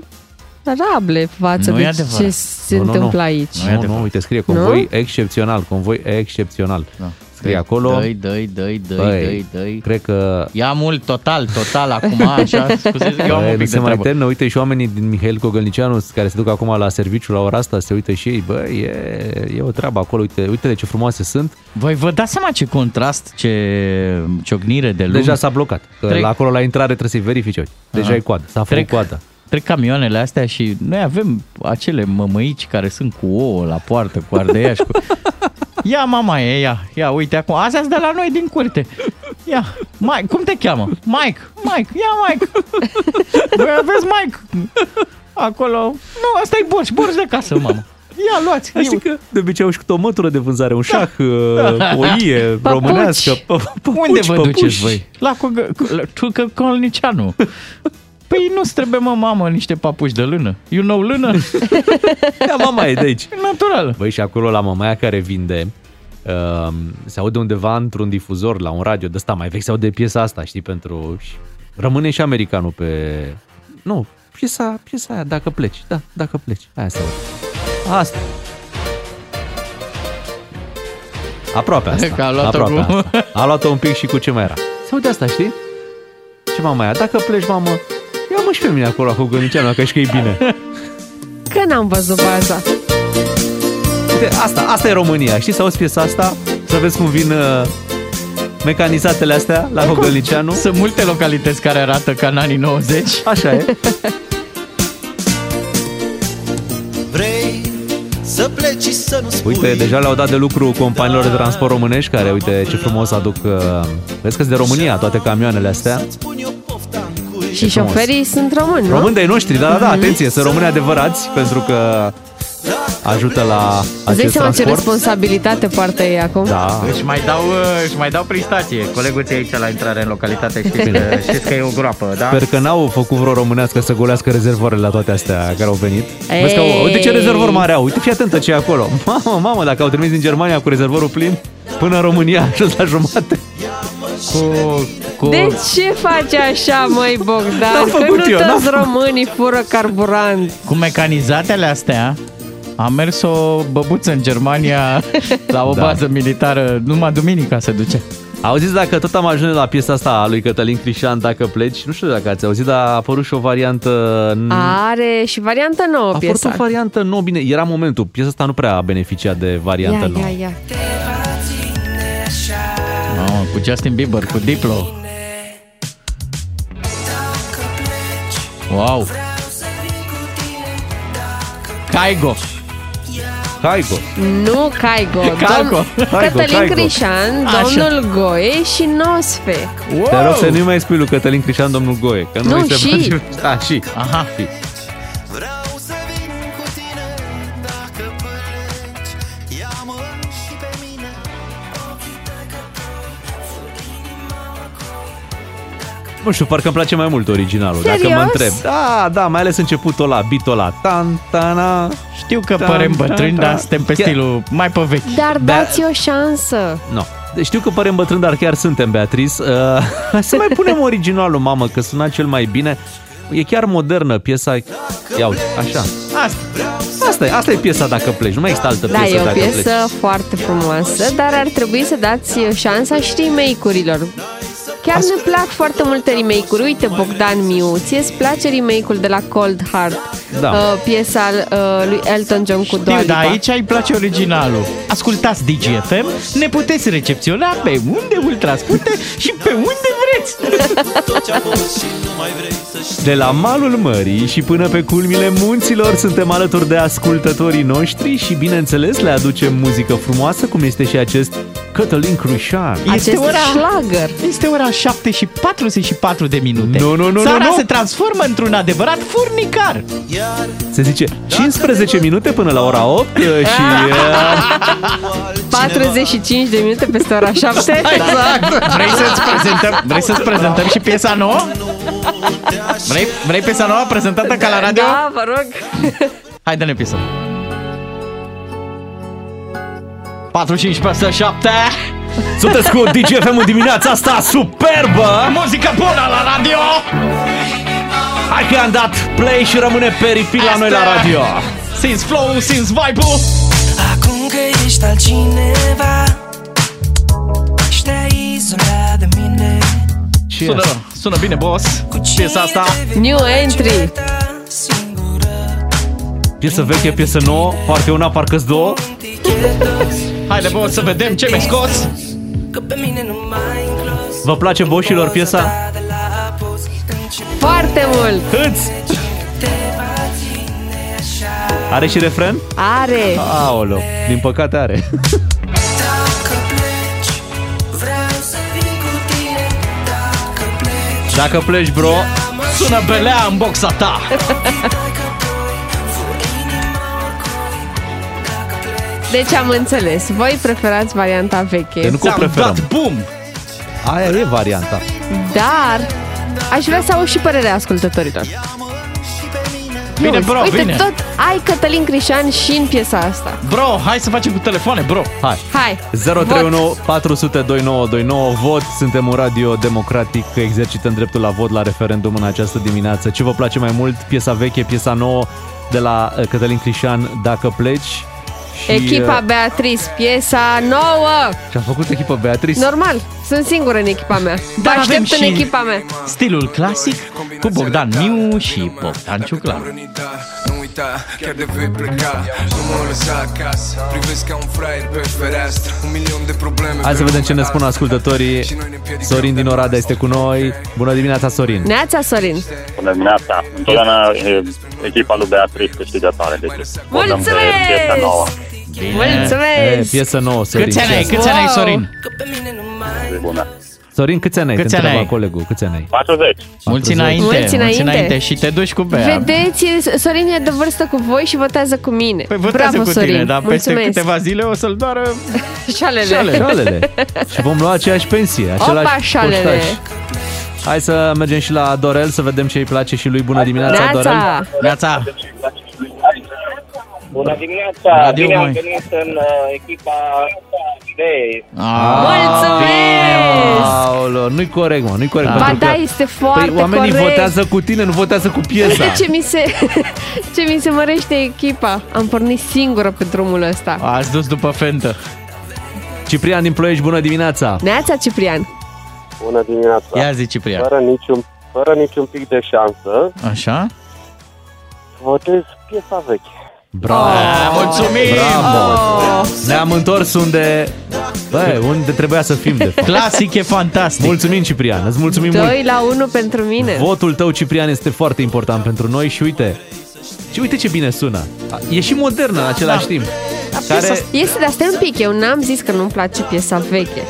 rable față Nu de e adevărat. ce se Nu, nu, nu. întâmplă aici. Nu e Nu, nu, adevărat. uite, scrie convoi excepțional, convoi excepțional. Da. Scrie acolo. Dăi, dăi, dăi, dăi, Băi, dăi, dăi. Cred că Ia mult, total, total, acum, așa, scuze, eu am Băi, un nu pic se de mai treabă. termină, uite și oamenii din Mihail Cogălnicianu care se duc acum la serviciu la ora asta, se uită și ei, bă, e, e o treabă acolo, uite, uite ce frumoase sunt. Voi vă dați seama ce contrast, ce ciocnire de lume? Deja s-a blocat, că Trec- la acolo la intrare trebuie să-i verifici, uite. deja Aha. e coadă, s-a făcut Trec- coadă. Trec camioanele astea și noi avem acele mămăici care sunt cu ouă la poartă, cu ardeiaș, cu... Ia mama e, ia, ia, uite acum, astea sunt de la noi din curte. Ia, Mike, cum te cheamă? Mike, Mike, ia Mike. Voi aveți Mike. Acolo, nu, asta e borș, borș de casă, mamă. Ia, luați. Dar știi că de obicei au și câte o mătură de vânzare, un șah, Da. o ie Papuci. românească, pă- păpuci, Unde vă păpuși. duceți voi? La Cogă, la Ciucă Colnicianu. Păi nu-ți trebuie, mă, mamă, niște papuși de lână. You know lână? Ia mama e de aici. Natural. Băi, și acolo la mamaia care vinde, uh, se aude undeva într-un difuzor, la un radio de ăsta mai vechi, se aude piesa asta, știi, pentru... și Rămâne și americanul pe... Nu, piesa, piesa aia, dacă pleci, da, dacă pleci. Aia se aude. Asta. Aproape asta. Că a luat-o aproape cu- asta. A luat-o un pic și cu ce mai era. Se aude asta, știi? Ce mama aia? Dacă pleci, mamă, ia mă și pe mine acolo cu Găniceanu, că și că e bine. Că n-am văzut baza. Uite, asta, asta e România. Știți să auzi piesa asta? Să vezi cum vin uh, mecanizatele astea la Hogălnicianu. Sunt multe localități care arată ca în anii 90. Așa e. Vrei să pleci Uite, deja le-au dat de lucru companiilor de transport românești care, uite, ce frumos aduc... uh, Vezi că sunt de România toate camioanele astea. Și șoferii sunt români, nu? Români de noștri, da, da, da, Mhm. atenție, sunt români adevărați pentru că ajută la Îți dai acest seama ce transport. responsabilitate poartă ei acum? Da. Își mai dau, uh, își mai dau prin stație. Colegul ți aici la intrare în localitate știți, că, știți că e o groapă, da? Sper că n-au făcut vreo românească să golească rezervoarele la toate astea care au venit. Ei. Vezi că, uite ce rezervor mare au, uite fii atentă ce e acolo. Mamă, mamă, dacă au trimis din Germania cu rezervorul plin, până în România a ajuns la jumate. Cu, cu... De ce faci așa, măi Bogdan? N-am Că făcut nu eu, toți n-am făcut. românii fură carburant. Cu mecanizatele astea am mers o băbuță în Germania la o Da. bază militară, numai duminica se duce. Auziți dacă tot am ajuns la piesa asta a lui Cătălin Crișan, dacă pleci, nu știu dacă ați auzit, dar a apărut și o variantă... Are și variantă nouă a apărut piesa. o variantă nouă, bine, era momentul, piesa asta nu prea a beneficiat de variantă Ia, nouă. ia, ia. Mamă, cu Justin Bieber, cu Diplo. Wow. Caigo. Caigo. Nu Caigo. Caigo. Dom- Caigo, Cătălin Caigo. Crișan, Așa. domnul Goe și Nosfe. Te rog să nu mai spui lui Cătălin Crișan, domnul Goe, că nu, Nu, îi se și. place. Da, și. Aha. Și. Nu știu, parcă îmi place mai mult originalul, dacă Serios? mă întreb. Da, da, mai ales începutul ăla, beat-ul ăla. Tan, tana. Știu că Tan, părem tan, bătrâni, tan. dar suntem pe Chiar- stilul mai pe vechi. Dar dați o șansă. No. Deci știu că părem bătrân, dar chiar suntem, Beatriz. Uh, hai să mai punem originalul, mamă, că suna cel mai bine. E chiar modernă piesa. Ia uite, așa. Asta. Asta e, asta e piesa dacă pleci, nu mai există altă Da, piesă e o dacă piesă pleci. foarte frumoasă, dar ar trebui să dați șansa și remake-urilor. Chiar ne plac foarte multe remake-uri. Uite, Bogdan Miuț, ție-ți place remake-ul de la Cold Heart? Da. Uh, piesa uh, lui Elton John cu Dua Știu, dar Lipa. aici îi place originalul. Ascultați DGFM, ne puteți recepționa pe unde ultrascute și pe unde vreți. De la malul mării și până pe culmile munților suntem alături de ascultătorii noștri și bineînțeles le aducem muzică frumoasă cum este și acest Cătălin Crușan. Acest șlagăr. Este ora 7 și 44 de minute. Nu, nu, nu, Țara nu, nu. se transformă într-un adevărat furnicar. Se zice 15 minute până la ora 8 și... uh, 45 de minute peste ora 7. Exact. Vrei să-ți prezentăm, vrei să-ți prezentăm și piesa nouă? Vrei, vrei piesa nouă prezentată ca la radio? Da, vă rog. Hai, dă-ne piesa. 45 peste 7 Sunteți cu DGFM în dimineața asta superbă! Muzică bună la radio! Hai că am dat play și rămâne pe repeat la noi la radio. Simți flow, simți vibe-ul Acum că ești altcineva Și te-ai izolat de mine Ce Sună, sună bine, boss Piesa asta New entry. Piesă veche, piesă nouă, parcă una, parcă două. Haide, boss, să vedem ce mi-ai scos Vă place boșilor piesa? Foarte mult. Câți? Are și refren? Are. Aolo, din păcate are. Vreau să vin cu tine Dacă pleci Dacă pleci, bro, Sună belea în boxa ta Deci am înțeles. Voi preferați varianta veche. că nu că o preferăm. bum! Aia e varianta. Dar aș vrea să aud și părerea ascultătorilor. Bine, Auzi, bro, Uite, bine. tot ai Cătălin Crișan și în piesa asta. Bro, hai să facem cu telefoane, bro Hai. Hai. 031 400 2929 vot. Suntem un radio democratic, exercităm dreptul la vot la referendum în această dimineață. Ce vă place mai mult? Piesa veche, piesa nouă de la uh, Cătălin Crișan, Dacă pleci. Și, Echipa uh, Beatrice, piesa nouă. Și-a făcut echipa Beatrice. Normal, sunt singură în echipa mea. Vă Dar avem aștept în și- echipa mea. Stilul clasic cu Bogdan Miu și Bogdan Ciuclan Nu uita, chiar de vei pleca Nu mă lăsa acasă Privesc ca un fraier pe fereastră Un milion de probleme Hai să vedem ce ne spun ascultătorii. Sorin din Oradea este cu noi. Bună dimineața, Sorin. Neața Sorin. Bună dimineața! Întotdeauna e, echipa lui Beatrice câștigătoare, deci votăm pe Mulțumesc! piesa nouă. Mulțumesc! E, piesă nouă, Sorin. Câți ani ai? Câți ani ai, Sorin? Bună. Sorin, câți ani ai? Câți Te ani întreba ai? colegul. Câți ani ai? 40. Mulți înainte, Mulți înainte. și te duci cu Bea. Vedeți, Sorin e de vârstă cu voi și votează cu mine. Păi votează Bravo, cu Sorin. tine, dar peste Mulțumesc. câteva zile o să-l doară Șalele. șalele. Șalele. și vom lua aceeași pensie, același Opa, șalele. poștaș. Hai să mergem și la Dorel să vedem ce îi place și lui. Bună dimineața, Dorel. Neața! Neața! Bună dimineața! Radio Bine am Moi. venit în uh, echipa B. Mulțumesc! Aoleo, nu-i corect, mă, nu-i corect. Ba pentru da, că, este foarte păi, oamenii corect. votează cu tine, nu votează cu piesa. Uite ce mi se, ce mi se mărește echipa. Am pornit singură pe drumul ăsta. Ați dus după fentă. Ciprian din Ploiești, bună dimineața! Neața, Ciprian. Bună dimineața. Ia zi, Ciprian. Fără niciun, fără niciun pic de șansă, Așa? votez piesa veche. Bravo! Ah, mulțumim! Bravo! Oh. Ne-am întors unde, bă, unde trebuia să fim, de fapt. Clasic e fantastic. Mulțumim, Ciprian, îți mulțumim 2 mult. la 1 pentru mine. Votul tău, Ciprian, este foarte important pentru noi și uite, și uite ce bine sună. E și modernă în același timp. Care... Este, dar stai un pic, eu n-am zis că nu-mi place piesa veche,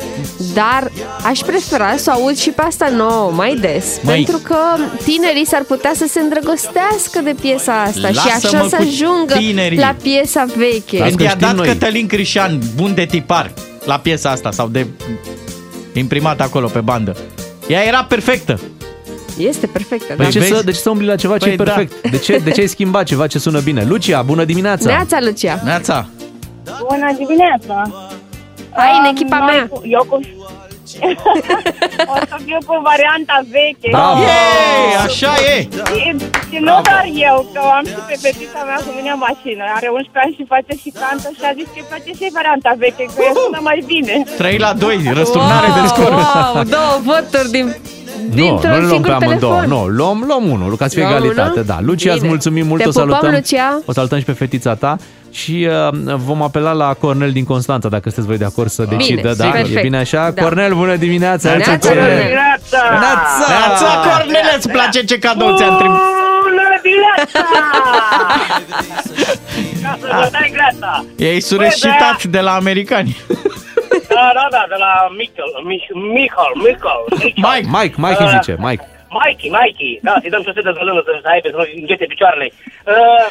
dar aș prefera să o aud și pe asta nouă mai des, Măi. pentru că tinerii s-ar putea să se îndrăgostească de piesa asta și Lasă-mă așa să cu ajungă tinerii. la piesa veche. Las Când că i-a știm dat noi. Cătălin Crișan, bun de tipar, la piesa asta sau de imprimat acolo pe bandă. Ea era perfectă. Este perfectă, Păi da. ce vezi? să, de ce să umbli la ceva ce Păi e da. perfect? De, ce, de ce ai schimbat ceva ce sună bine? Lucia, bună dimineața! Neața, Lucia. Neața. Bună dimineața! Hai în echipa Noi mea. cu- Eu cu... o să fiu cu varianta veche. Bravo! Yay, așa e! Și, și nu doar eu, că am și pe fetița mea cu mine în mașină. Are 11 ani și face și cantă și a zis că îi place și varianta veche, că e sună mai bine. 3 la 2, răsturnare de scor. Wow, două voturi din, Nu, dintr-un nu le luăm singur pe amândouă. telefon. Nu, luăm, luăm unul, ca să fie Luăm egalitate. unul? Da. Lucia, îți Bine. mulțumim mult, Te o salutăm. pupăm, Lucia. O salutăm și pe fetița ta și uh, vom apela la Cornel din Constanța, dacă sunteți voi de acord să decidă. Da? perfect. E bine așa? Da. Cornel, bună dimineața! Neața, Neața, Cornel! Cornel. Dimineața! Neața, Cornele, îți place ce cadou ți-am trimis? Bună dimineața! Ca să vă dai greata! Ei sureșitat de la americani. Da, da, da, de la Michael, Mich- Michael, Michael, Michael. Mike. Mike, Mike îi zice, Mike. Mikey, Mikey, da, să-i dăm șosete de lână să să aibă, să nu înghete picioarele. Uh,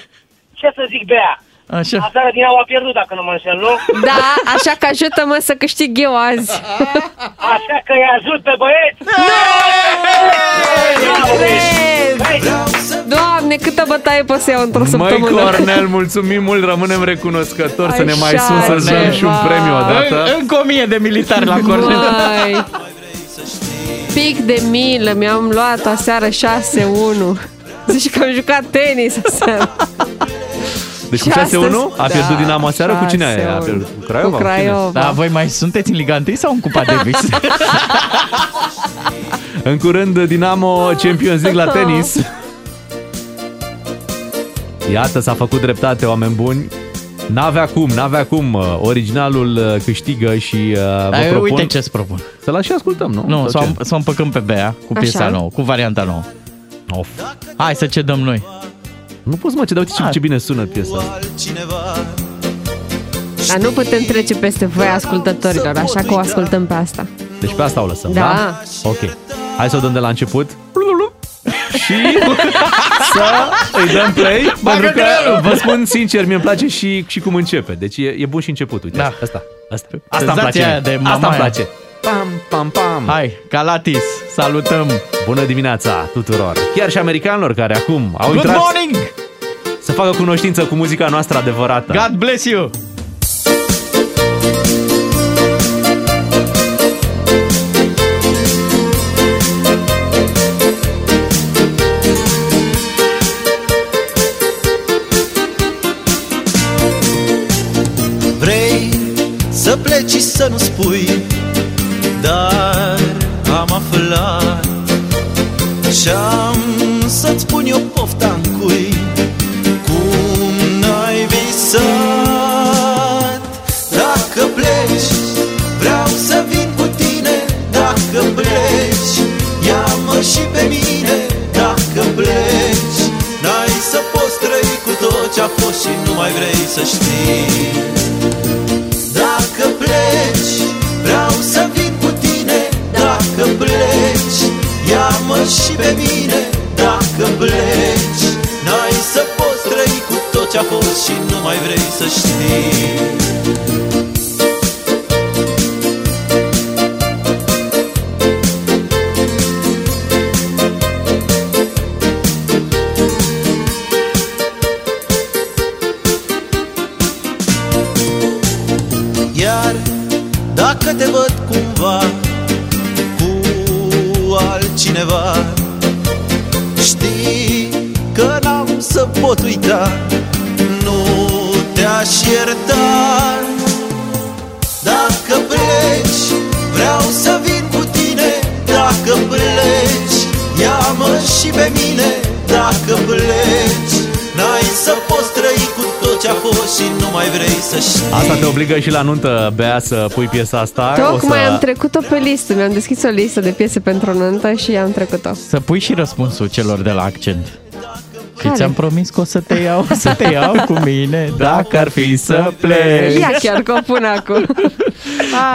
ce să zic, Bea? Așa. Aseară din au a pierdut, dacă nu mă înșel, nu? Da, așa că ajută-mă să câștig eu azi. Așa că îi ajut pe băieți. Doamne, câtă bătaie pot să iau într-o Măi, săptămână. Cornel, mulțumim mult, rămânem recunoscători să ne mai Așa, sun să-ți dăm și un ceva. premiu odată. În- Încă o mie de militari la Cornel. Mai. Pic de milă, mi-am luat aseară 6-1. Zici că am jucat tenis aseară. Deci cu Și 6-1 astăzi- a pierdut Da, Dinamo aseară cu cine a 6-1. pierdut? Cu Craiova? Cu Craiova. Da, voi mai sunteți în Liga 1 sau în Cupa Davis? În curând Dinamo Champions League la tenis. Iată, s-a făcut dreptate, oameni buni. N-avea cum, n-avea cum. uh, Originalul uh, câștigă și uh, vă Dar propun uite ce-ți propun. să la și ascultăm, nu? Nu, Sau să, ce? o- să o împăcăm pe Bea cu piesa Așa. nouă, cu varianta nouă. Of. Hai să cedăm noi. Nu poți mă, ce, dar uite ce, ce bine sună piesa. Dar nu putem trece peste voi ascultătorilor, așa că o ascultăm pe asta. Deci pe asta o lăsăm, da? Da. Ok. Hai să o dăm de la început. Și să îi dăm play Pentru că vă spun sincer Mie îmi place și, și cum începe Deci e, e bun și început Uite, Da. asta, asta, asta îmi Senzația place aia mie. de Asta îmi mamaia. place Pam, pam, pam Hai, Calatis, salutăm. Bună dimineața tuturor Chiar și americanilor care acum au Good intrat morning! Să facă cunoștință cu muzica noastră adevărată God bless you! Vrei să pleci și să nu spui dar am aflat Și am să-ți pun eu pofta în cui Cum n-ai visat. Dacă pleci, vreau să vin cu tine Dacă pleci, ia-mă și pe mine Dacă pleci, n-ai să poți trăi cu tot ce-a fost Și nu mai vrei să știi. Dacă pleci, vreau să pleci Ia-mă și pe mine dacă pleci. N-ai să poți trăi cu tot ce-a fost Și nu mai vrei să știi. Iar dacă te văd pot uita Nu te-aș ierta Dacă pleci, vreau să vin cu tine Dacă pleci, ia-mă și pe mine Dacă pleci, n-ai să poți trăi cu tot ce-a fost Și nu mai vrei să știi Asta te obligă și la nuntă, Bea, să pui piesa asta. Tocmai o să... am trecut-o pe listă. Mi-am deschis o listă de piese pentru nuntă și am trecut-o. Să pui și răspunsul celor de la accent. Și Care? ți-am promis că o să te iau, să te iau cu mine Dacă ar fi să pleci Ia chiar că o pun acum.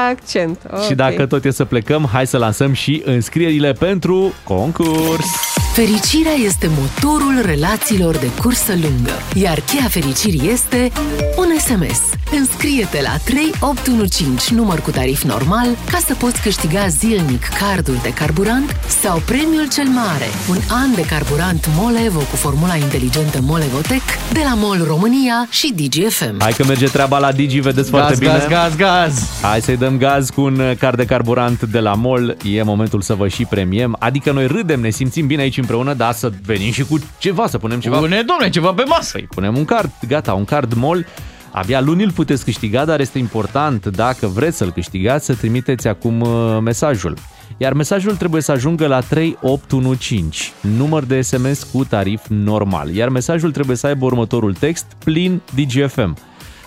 Accent. Okay. Și dacă tot e să plecăm, hai să lansăm și înscrierile pentru concurs. Fericirea este motorul relațiilor de cursă lungă, iar cheia fericirii este un SMS. Înscrie-te la 3815, număr cu tarif normal, ca să poți câștiga zilnic cardul de carburant sau premiul cel mare, un an de carburant MOL Evo cu formula inteligentă MOL Evotec de la MOL România și DGFM. Hai că merge treaba la Digi, vedeți foarte Gaz, bine. gaz, gaz, gaz Hai să-i dăm gaz cu un card de carburant de la MOL. E momentul să vă și premiem. Adică noi râdem, ne simțim bine aici împreună, dar să venim și cu ceva, să punem ceva. Pune, domne, ceva pe masă Păi punem un card, gata, un card MOL. Abia luni îl puteți câștiga, dar este important, dacă vreți să-l câștigați, să trimiteți acum uh, mesajul. Iar mesajul trebuie să ajungă la 3815, număr de SMS cu tarif normal. Iar mesajul trebuie să aibă următorul text, plin DGFM.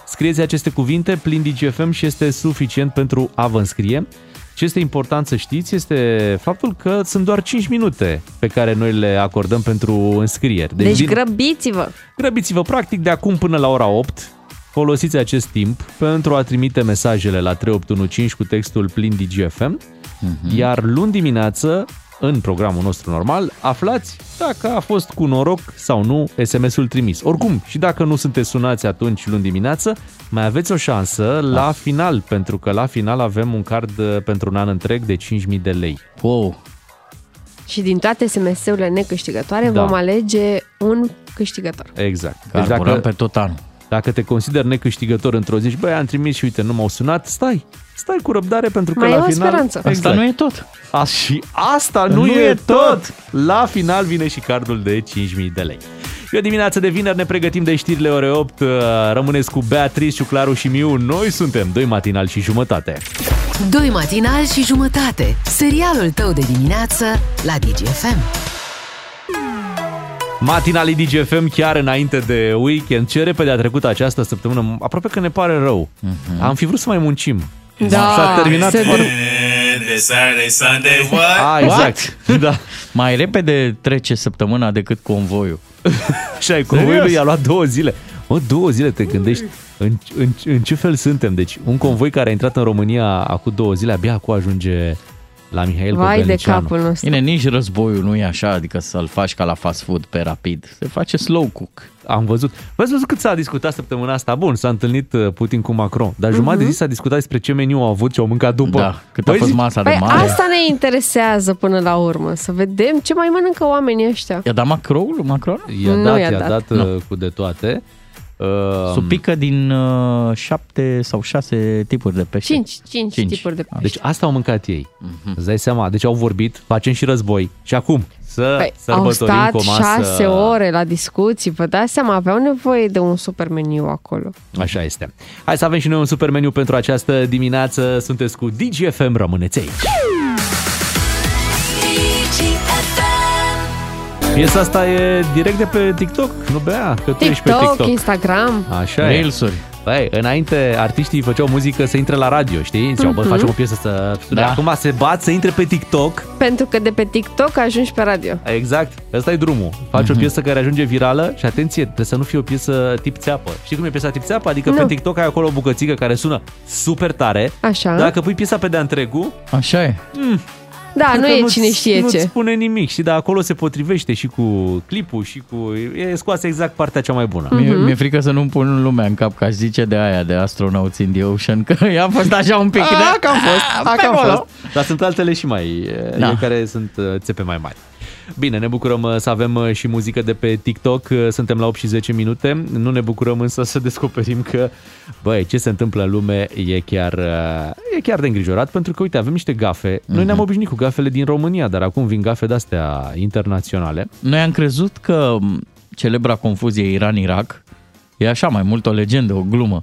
Scrieți aceste cuvinte, plin DGFM și este suficient pentru a vă înscrie. Ce este important să știți este faptul că sunt doar 5 minute pe care noi le acordăm pentru înscrieri. Deci din- grăbiți-vă. Grăbiți-vă practic de acum până la ora 8. Folosiți acest timp pentru a trimite mesajele la 3815 cu textul plin DGFM, iar luni dimineață, în programul nostru normal, aflați dacă a fost cu noroc sau nu SMS-ul trimis. Oricum, și dacă nu sunteți sunați atunci luni dimineață, mai aveți o șansă la final, pentru că la final avem un card uh, pentru un an întreg de 5.000 de lei. Wow! Și din toate SMS-urile necâștigătoare Da. vom alege un câștigător. Exact. Carburăm pe tot anul. Dacă te consideri necâștigător într-o zi și băi, am trimis și uite, nu m-au sunat, stai, stai cu răbdare pentru că Mai la e o final... speranță. Asta nu e tot. A, și asta nu, Nu e, e tot. La final vine și cardul de 5.000 de lei. E o dimineață de vineri, ne pregătim de știrile ore 8. uh, Rămâneți cu Beatrice, Ciuclaru și Miu. Noi suntem doi matinal și jumătate. Doi matinali și jumătate. Serialul tău de dimineață la DGFM. Matinalii DGFM chiar înainte de weekend. Ce repede a trecut această săptămână. Aproape că ne pare rău. Am fi vrut să mai muncim. Da, S-a terminat se foarte... Friday, Saturday, Sunday, what? Ah, exact. Da. Mai repede trece săptămâna decât convoiul. Așa e, convoiul i-a luat două zile. Mă, două zile te gândești în, în, în ce fel suntem. Deci, un convoi care a intrat în România acum două zile, abia acum ajunge la Mihail Vai de Copelnicianu. capul nostru. Bine, nici războiul nu e așa, adică să-l faci ca la fast food pe rapid. Se face slow cook. Am văzut. V-ați văzut cât s-a discutat săptămâna asta? Bun, s-a întâlnit uh, Putin cu Macron, dar jumătate de zi s-a discutat despre ce meniu au avut și au mâncat după. Da, cât a fost zici, masa Păi de mare. asta ne interesează până la urmă, să vedem ce mai mănâncă oamenii ăștia. I-a dat Macron? Macron? I-a Nu dat, i-a i-a dat. dat, Nu. uh, cu de toate. Uh, Supică din uh, șapte sau șase tipuri de pește. Cinci, cinci, Cinci. tipuri de pește. Deci asta au mâncat ei. Mhm. Îți dai seama? Deci au vorbit, facem și război. Și acum să Păi, au sărbătorim stat cu o masă... șase ore la discuții, vă dați seama, aveau nevoie de un super meniu acolo. Așa este. Hai să avem și noi un super meniu pentru această dimineață. Sunteți cu DGFM, rămâneți aici. Piesa asta e direct de pe TikTok, nu bea, că tu ești pe TikTok, TikTok. Instagram. Așa e. Reelsuri. Băi, înainte artiștii făceau muzică să intre la radio, știi? Ziceau, bă, Mhm. facem o piesă să sune. Da. Acum se bat să intre pe TikTok. Pentru că de pe TikTok ajungi pe radio. Exact, ăsta e drumul. Faci Mhm. o piesă care ajunge virală și atenție, trebuie să nu fie o piesă tip țeapă. Știi cum e piesa tip țeapă? Adică Nu. pe TikTok ai acolo o bucățică care sună super tare. Așa. Dacă pui piesa pe de întregul, Așa e. mm, Da, Cred nu că e nu-ți- cine știe nu-ți ce. spune nimic și de acolo se potrivește și cu clipul și cu... E scoasă exact partea cea mai bună. Mie, mi-e frică să nu-mi pun lumea în cap că aș zice de aia, de astronauts in the ocean, că i-a fost așa un pic de... A, că am fost, a, pe că am acolo. fost. Dar sunt altele și mai, Da. da. care sunt uh, țepe mai mari. Bine, ne bucurăm uh, să avem uh, și muzică de pe TikTok. Uh, Suntem la 8 și 10 minute. Nu ne bucurăm însă să descoperim că, băi, ce se întâmplă în lume e chiar, uh, e chiar de îngrijorat, pentru că, uite, avem niște gafe. Noi ne-am obișnuit cu gafele din România, dar acum vin gafe de-astea internaționale. Noi am crezut că m, celebra confuzie Iran-Irak e așa, mai mult o legendă, o glumă.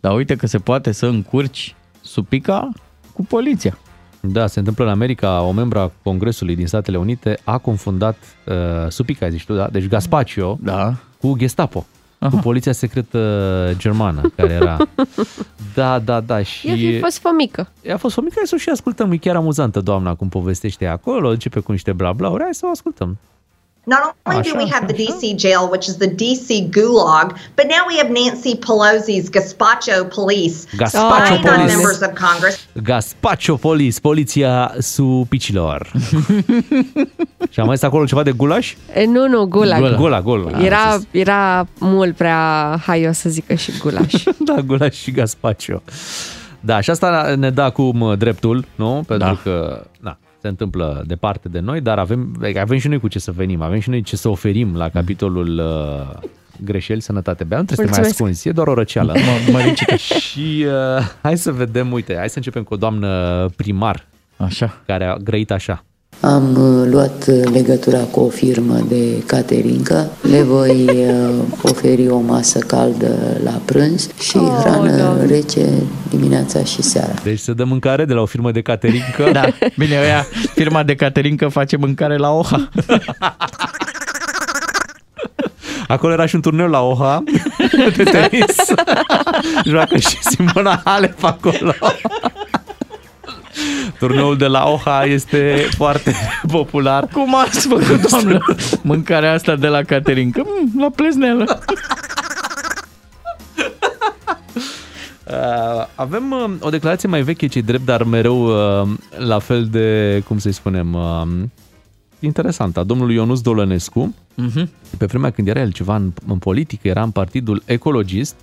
Dar uite că se poate să încurci supica cu poliția. Da, se întâmplă în America, o membra a Congresului din Statele Unite a confundat uh, supica, ai zis tu, da? Deci gazpacio da. cu Gestapo, Aha. cu poliția secretă germană care era. Da, da, da. Și Ea fi fost fomică. a fost o mică, hai să o și ascultăm. E chiar amuzantă doamna cum povestește acolo, începe cu niște bla bla hai să o ascultăm. Not only do Asha, we have the DC jail, which is the DC gulag, but now we have Nancy Pelosi's gazpacho police Gazpacho spying on police. members of Congress. Gazpacho Police, poliția supicilor. și am mai acolo ceva de gulaș? E, nu, nu, gulag. Gula, gula. gula. Era, era mult prea haios să zică și gulaș. da, gulaș și gazpacio. Da, și asta ne da acum dreptul, nu? Pentru Da. că, na, se întâmplă departe de noi, dar avem, avem și noi cu ce să venim, avem și noi ce să oferim la capitolul uh, greșeli, sănătate, bea. Nu trebuie să te mai Mulțumesc. ascunzi, e doar o răceală. Mă, măricică. și uh, hai să vedem, uite, hai să începem cu o doamnă primar. Așa. Care a grăit așa. Am uh, luat uh, legătura cu o firmă de caterincă, le voi uh, oferi o masă caldă la prânz și Oh, hrană Doamne. rece dimineața și seara. Deci se dă mâncare de la o firmă de caterincă. Da, bine, ăia, firma de caterincă face mâncare la OHA. Acolo era și un turneu la OHA de tenis. Joacă și Simona Halep acolo. Turneul de la OHA este foarte popular. Cum ați făcut, doamnă? Mâncarea asta de la caterincă? Mm, la pleznelă. Uh, avem uh, o declarație mai veche, ce drept, dar mereu uh, la fel de, cum să-i spunem, uh, interesantă, a domnului Ionuț Dolănescu. Mhm. Pe vremea când era el ceva în, în politică, era în partidul ecologist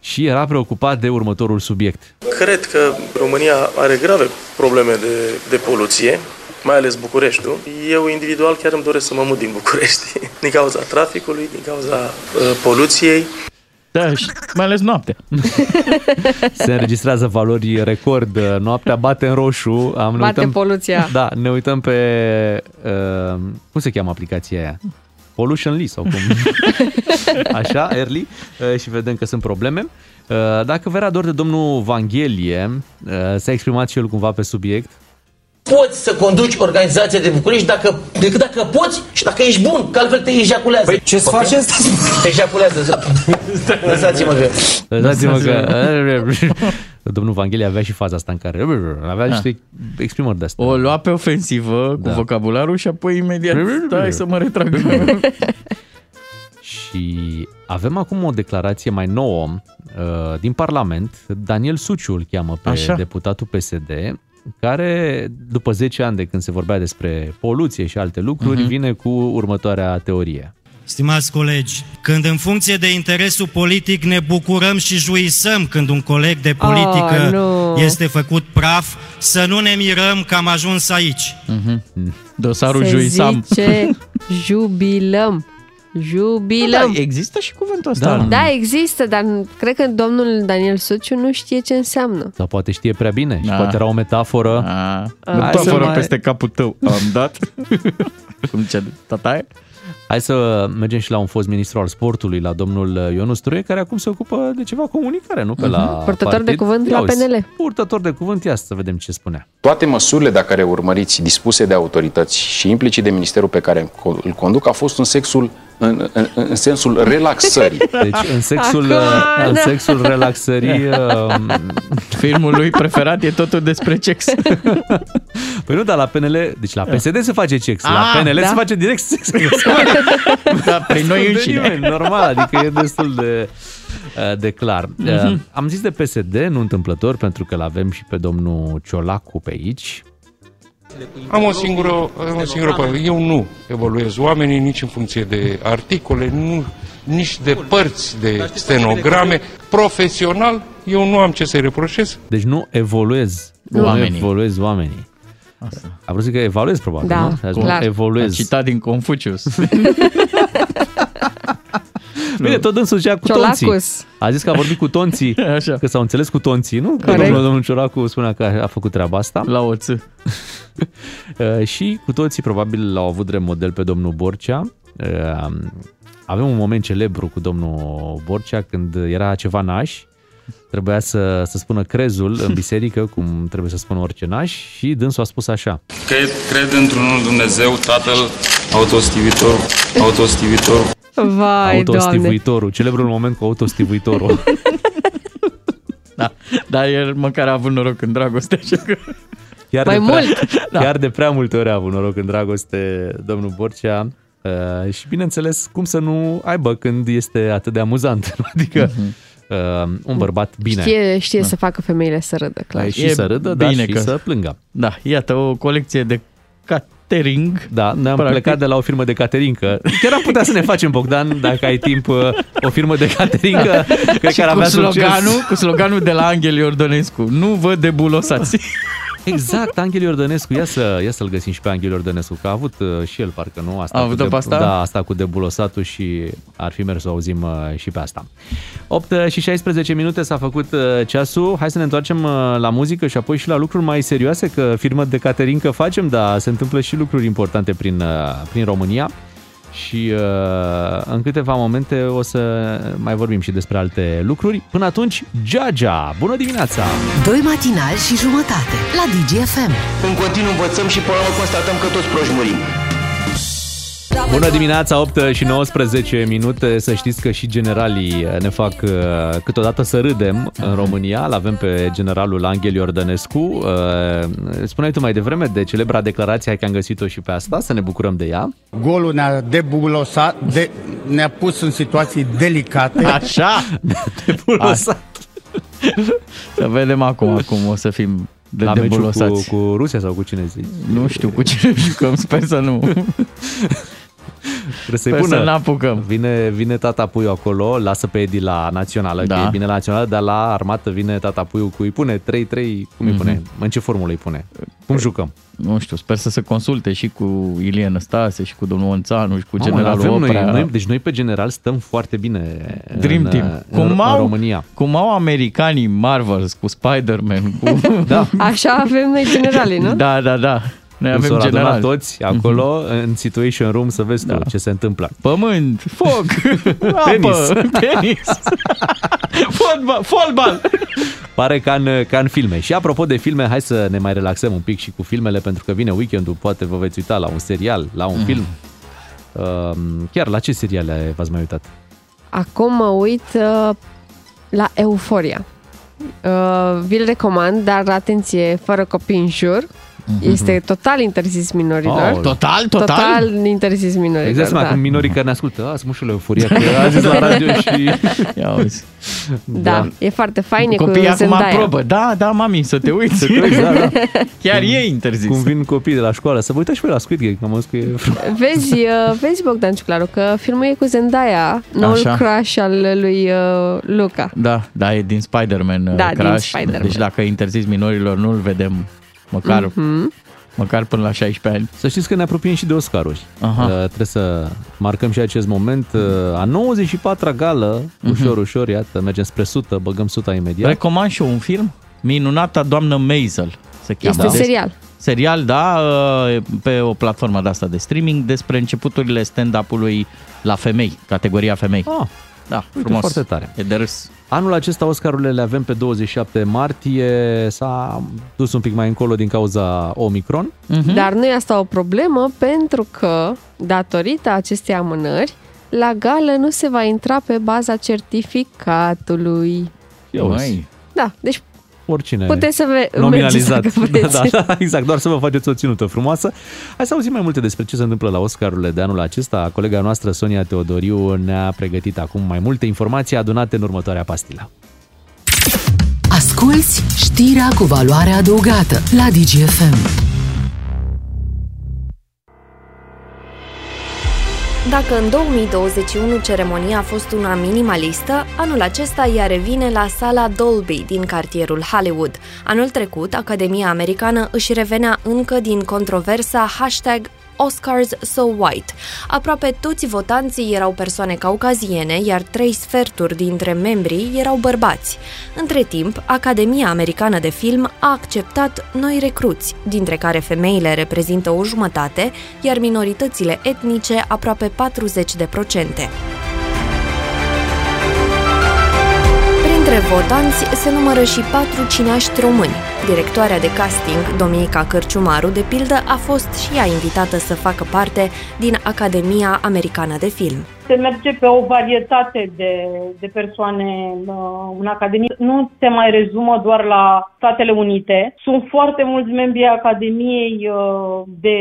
și era preocupat de următorul subiect. Cred că România are grave probleme de, de poluție, mai ales Bucureștiul. Eu individual chiar îmi doresc să mă mut din București, din cauza traficului, din cauza uh, poluției. Da, și mai ales noaptea. Se înregistrează valori record, uh, noaptea bate în roșu. Am, ne Bate uităm, poluția. Da, ne uităm pe, uh, cum se cheamă aplicația aia? Pollution Lee sau cum? Așa, Early, uh, și vedem că sunt probleme. Uh, Dacă vă era dor de domnul Vanghelie, uh, s-a exprimat și el cumva pe subiect. Poți să conduci organizația de București dacă, decât dacă poți și dacă ești bun, că altfel te ejaculează. Păi ce să faci asta? Te ejaculează. Lăsați-mă că... Lăsați-mă că... Domnul Vanghelie avea și faza asta în care avea Da. niște exprimări de astea. O lua pe ofensivă Da. cu vocabularul și apoi imediat stai să mă retrag. Și avem acum o declarație mai nouă uh, din Parlament. Daniel Suciu îl cheamă pe Așa. deputatul PSD, care după 10 ani de când se vorbea despre poluție și alte lucruri, Mhm. vine cu următoarea teorie. Stimați colegi, când în funcție de interesul politic ne bucurăm și juisăm când un coleg de politică Oh, nu. este făcut praf, să nu ne mirăm că am ajuns aici. Mhm. Dosarul Se Juisam. zice jubilăm. Jubilăm. Da, există și cuvântul ăsta. Da. Da, există, dar cred că domnul Daniel Suciu nu știe ce înseamnă. Sau poate știe prea bine și Da. poate era o metaforă. Hai să Metaforă mai- peste capul tău am dat. Cum zice tataie? Hai să mergem și la un fost ministru al sportului, la domnul Ionus Truie, care acum se ocupă de ceva comunicare, nu pe la Mhm. Purtător partid. de cuvânt Ia la uzi, PNL. Purtător de cuvânt, ia să vedem ce spunea. Toate măsurile, dacă le urmăriți, dispuse de autorități și implicit de ministerul pe care îl conduc, a fost în sexul în, în, în sensul relaxării. Deci în sexul, Acum, în da. sexul relaxării... um, Filmul lui preferat e totul despre sex. Păi nu, dar la PNL, deci la PSD se face sex, la Ah, PNL da. se face direct sex. Da, prin noi De înșine. nimeni, normal, adică e destul de, uh, de clar. Mhm. Am zis de PSD, nu întâmplător, pentru că l-avem și pe domnul Ciolacu pe aici. Am o singură, am o singură părere. Eu nu evoluez oamenii nici în funcție de articole, nu, nici de părți de stenograme. Profesional, eu nu am ce să-i reproșez. Deci nu evoluez Oamenii. Nu evoluez oamenii. Asta. A vrut să zic că evaluez, probabil, Da, nu? Deci nu clar. evoluez. A citat din Confucius. Bine, tot dânsul zicea cu Ciolacus. tonții. A zis că a vorbit cu tonții, Așa. că s-au înțeles cu tonții, nu? Că Corect. domnul, domnul Cioracu spunea că a, a făcut treaba asta. La o ță. Uh, și cu toții probabil l-au avut drept model pe domnul Borcea. Uh, Avem un moment celebru cu domnul Borcea când era ceva naș. Trebuia să, să spună crezul în biserică, cum trebuie să spună orice naș, și dânsul a spus așa. Cred, cred într-unul Dumnezeu, Tatăl, autostivitor, autostivitor, Vai, Doamne. Autostivuitorul, celebrul moment cu autostivuitorul. Da, dar el măcar a avut noroc în dragoste, așa că... Chiar Mai de prea, mult. Da. Chiar de prea multe ori a avut noroc în dragoste domnul Borcea uh, și bineînțeles cum să nu aibă când este atât de amuzant. Adică uh, un bărbat bine. Știe, știe să facă femeile să râdă, clar. Ai și să râdă, dar și că- să plângă. Da, iată o colecție de catering. Da, ne-am Practic. plecat de la o firmă de catering. că Chiar am putea să ne facem, Bogdan, dacă ai timp, uh, o firmă de catering. că Cred și că ar cu avea succes. sloganul, cu sloganul de la Angel Iordănescu. Nu vă debulosați. Exact, Angel Iordănescu. Ia, să, ia să-l găsim și pe Angel Iordănescu, că a avut uh, și el, parcă nu? Asta A cu avut-o pe asta? Da, asta cu debulosatul și ar fi mers să auzim uh, și pe asta. 8 și 16 minute s-a făcut uh, ceasul. Hai să ne întoarcem uh, la muzică și apoi și la lucruri mai serioase, că firmă de catering că facem, dar se întâmplă și lucruri importante prin, uh, prin România. Și uh, în câteva momente o să mai vorbim și despre alte lucruri. Până atunci, Jaja! Bună dimineața! Doi matinali și jumătate la DGFM. În continuu învățăm și până la urmă constatăm că toți proști murim. Bună dimineața, 8 și 19 minute. Să știți că și generalii ne fac uh, câteodată să râdem în România. L-avem pe generalul Angel Iordănescu. Uh, Spuneai tu mai devreme de celebra declarație, hai că am găsit-o și pe asta, să ne bucurăm de ea. Golul ne-a debulosat, de, ne-a pus în situații delicate. Așa! Debulosat. Să vedem acum cum o să fim de La meciul debulosați. cu, cu Rusia sau cu cine zici? Nu știu cu cine jucăm, sper să nu. Trebuie să-i Sper pună. să n-apucăm. Vine, vine tata Puiu acolo, lasă pe Edi la națională, da. Da. că e bine la națională, dar la armată vine tata Puiu cu îi pune 3-3, cum îi Mhm. pune? În ce formulă îi pune? Cum jucăm? Nu știu, sper să se consulte și cu Ilie Năstase și cu domnul Onțanu și cu Mamă, generalul avem noi, Oprea. noi, deci noi pe general stăm foarte bine Dream în, Team. în, Cum în au, România. cum au americanii Marvels cu Spider-Man, cu... da. Așa avem noi generalii, nu? da, da, da. Noi Cum avem s-au adunat general. toți acolo în situation room să vezi tu ce se întâmplă. Pământ, foc, Tenis. apă, tenis, fotbal, fotbal. Pare ca în, ca în filme. Și apropo de filme, hai să ne mai relaxăm un pic și cu filmele, pentru că vine weekendul, poate vă veți uita la un serial, la un Mm. film. Uh, chiar la ce seriale v-ați mai uitat? Acum mă uit uh, la Euforia. Uh, vi-l recomand, dar atenție, fără copii în jur. Este total interzis minorilor. Aoleu. Total, total? Total interzis minorilor, Exact, da. da. acum minorii care ne ascultă, a, sunt mușul euforia, că a zis la radio și... Ia uzi. Da, e foarte fain, e cu Copiii acum Zendaya. aprobă. Da, da, mami, să te uiți. Să te uiți, da, da. Chiar Cum- e interzis. Cum vin copiii de la școală, să vă uitați și voi la Squid Game, că am auzit că e frumos. Vezi, uh, vezi Bogdan Ciuclaru, că filmul e cu Zendaya, noul Așa. crush al lui uh, Luca. Da, da, e din Spider-Man Da, da, din Crash. Spider-Man. Deci dacă e interzis minorilor, nu-l vedem măcar, Mhm. măcar până la 16 ani. Să știți că ne apropiem și de Oscaruri. Aha. Uh, trebuie să marcăm și acest moment. Uh, a 94-a gală, Mhm. ușor, ușor, iată, mergem spre 100, băgăm 100 imediat. Recomand și eu un film, Minunata doamnă Maisel se cheamă. Este serial. Serial, da, uh, pe o platformă de asta de streaming despre începuturile stand-up-ului la femei, categoria femei. Ah, da, uite, frumos. foarte tare. E de râs. Anul acesta Oscarurile le avem pe 27 martie, s-a dus un pic mai încolo din cauza Omicron. Mhm. Dar nu e asta o problemă pentru că, datorită acestei amânări, la gală nu se va intra pe baza certificatului. Ia uzi. Da, deci Oricine Puteți să ve- nominalizat. mergeți dacă vreți. Da, da, da, exact, doar să vă faceți o ținută frumoasă. Hai să auzim mai multe despre ce se întâmplă la Oscarurile de anul acesta. Colega noastră, Sonia Teodoriu, ne-a pregătit acum mai multe informații adunate în următoarea pastilă. Asculți știrea cu valoare adăugată la DGFM. Dacă în 2021 ceremonia a fost una minimalistă, anul acesta ea revine la sala Dolby din cartierul Hollywood. Anul trecut, Academia Americană își revenea încă din controversa hashtag Oscars So White. Aproape toți votanții erau persoane caucaziene, iar trei sferturi dintre membrii erau bărbați. Între timp, Academia Americană de Film a acceptat noi recruți, dintre care femeile reprezintă o jumătate, iar minoritățile etnice aproape 40 Printre votanți se numără și patru cineaști români. Directoarea de casting, Dominica Cărciumaru, de pildă, a fost și ea invitată să facă parte din Academia Americană de Film. Se merge pe o varietate de, de persoane uh, în Academie. Nu se mai rezumă doar la Statele Unite. Sunt foarte mulți membri ai Academiei uh, de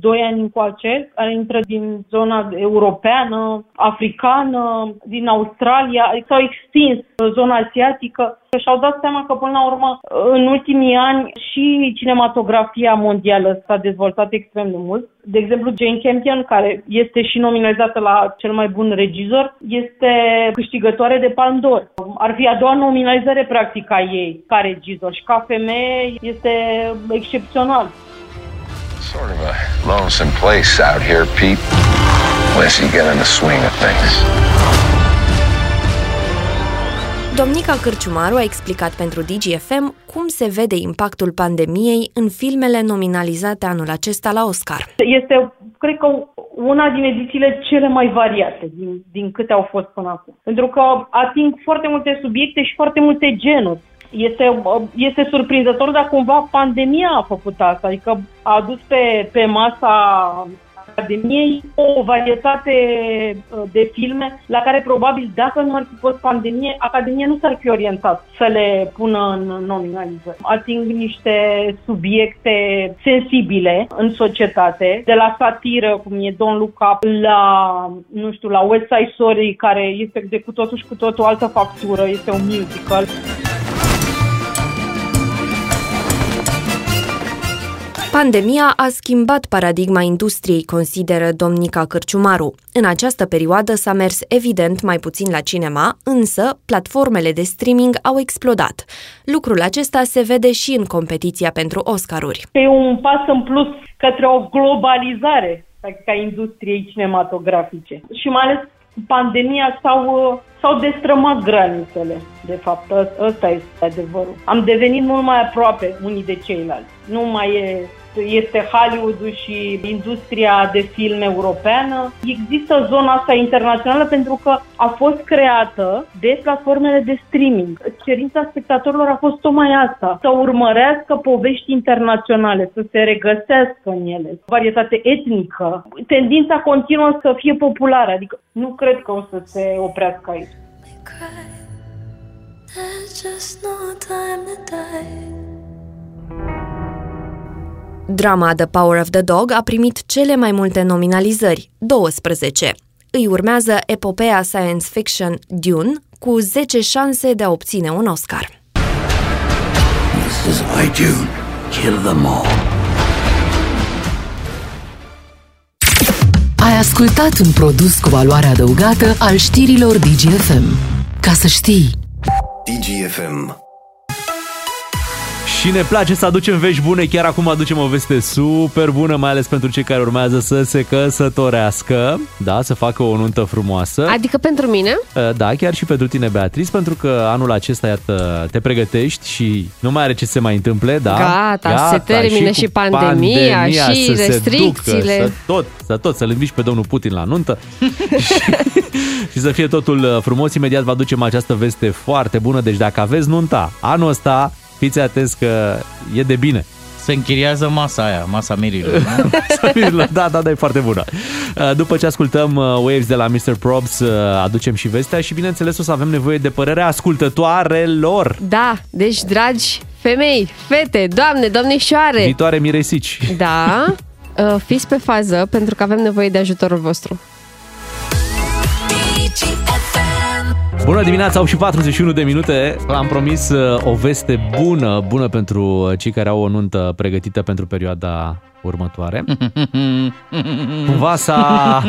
2 ani încoace, care intră din zona europeană, africană, din Australia, s-au extins uh, zona asiatică și-au dat seama că, până la urmă, în ultimii ani și cinematografia mondială s-a dezvoltat extrem de mult. De exemplu, Jane Campion, care este și nominalizată la cel mai bun regizor, este câștigătoare de Palme d'Or. Ar fi a doua nominalizare, practic, a ei ca regizor și ca femeie este excepțional. Sort of a lonesome place out here, Pete. Unless you get in the swing of things. Domnica Cârciumaru a explicat pentru DGFM cum se vede impactul pandemiei în filmele nominalizate anul acesta la Oscar. Este, cred că, una din edițiile cele mai variate din, din câte au fost până acum. Pentru că ating foarte multe subiecte și foarte multe genuri. Este, este surprinzător, dar cumva pandemia a făcut asta, adică a adus pe, pe masa Academiei o varietate uh, de filme la care probabil dacă nu ar fi fost pandemie, Academia nu s-ar fi orientat să le pună în nominalizări. Ating niște subiecte sensibile în societate, de la satiră, cum e Don't Look Up, la, nu știu, la West Side Story, care este de cu totul și cu totul altă factură, este un musical. Pandemia a schimbat paradigma industriei, consideră domnica Cârciumaru. În această perioadă s-a mers evident mai puțin la cinema, însă platformele de streaming au explodat. Lucrul acesta se vede și în competiția pentru Oscaruri. E un pas în plus către o globalizare practic, a industriei cinematografice. Și mai ales pandemia s-au, uh, s-au destrămat granițele, de fapt. Ă- Ăsta este adevărul. Am devenit mult mai aproape unii de ceilalți. Nu mai e este Hollywood-ul și industria de film europeană. Există zona asta internațională pentru că a fost creată de platformele de streaming. Cerința spectatorilor a fost tocmai asta, să urmărească povești internaționale, să se regăsească în ele. Varietate etnică. Tendința continuă să fie populară, adică nu cred că o să se oprească aici. There's just no time to die. Drama The Power of the Dog a primit cele mai multe nominalizări, 12. Îi urmează epopea science fiction Dune, cu 10 șanse de a obține un Oscar. This is why Dune. Kill them all. Ai ascultat un produs cu valoare adăugată al știrilor DGFM. Ca să știi... DGFM. Și ne place să aducem vești bune, chiar acum aducem o veste super bună, mai ales pentru cei care urmează să se căsătorească, da, să facă o nuntă frumoasă. Adică pentru mine? Da, chiar și pentru tine, Beatrice, pentru că anul acesta, iată, te pregătești și nu mai are ce să se mai întâmple, da? Gata, se termine și, cu pandemia, și să se restricțiile. ducă, să tot, să tot, să-l înviși pe domnul Putin la nuntă și, și să fie totul uh, frumos. Imediat vă aducem această veste foarte bună, deci dacă aveți nunta anul ăsta, fiți atenți că e de bine. Se închiriază masa aia, masa mirilor, nu? da, da, da, e foarte bună. Uh, După ce ascultăm uh, Waves de la Mr. Probs, uh, aducem și vestea și bineînțeles o să avem nevoie de părerea ascultătoarelor. Da, deci, dragi femei, fete, doamne, domnișoare, Viitoare miresici. da, uh, fiți pe fază pentru că avem nevoie de ajutorul vostru. DGFM. Bună dimineața, au și 41 de minute. Am promis uh, o veste bună, bună pentru uh, cei care au o nuntă pregătită pentru perioada următoare. Cumva s-a,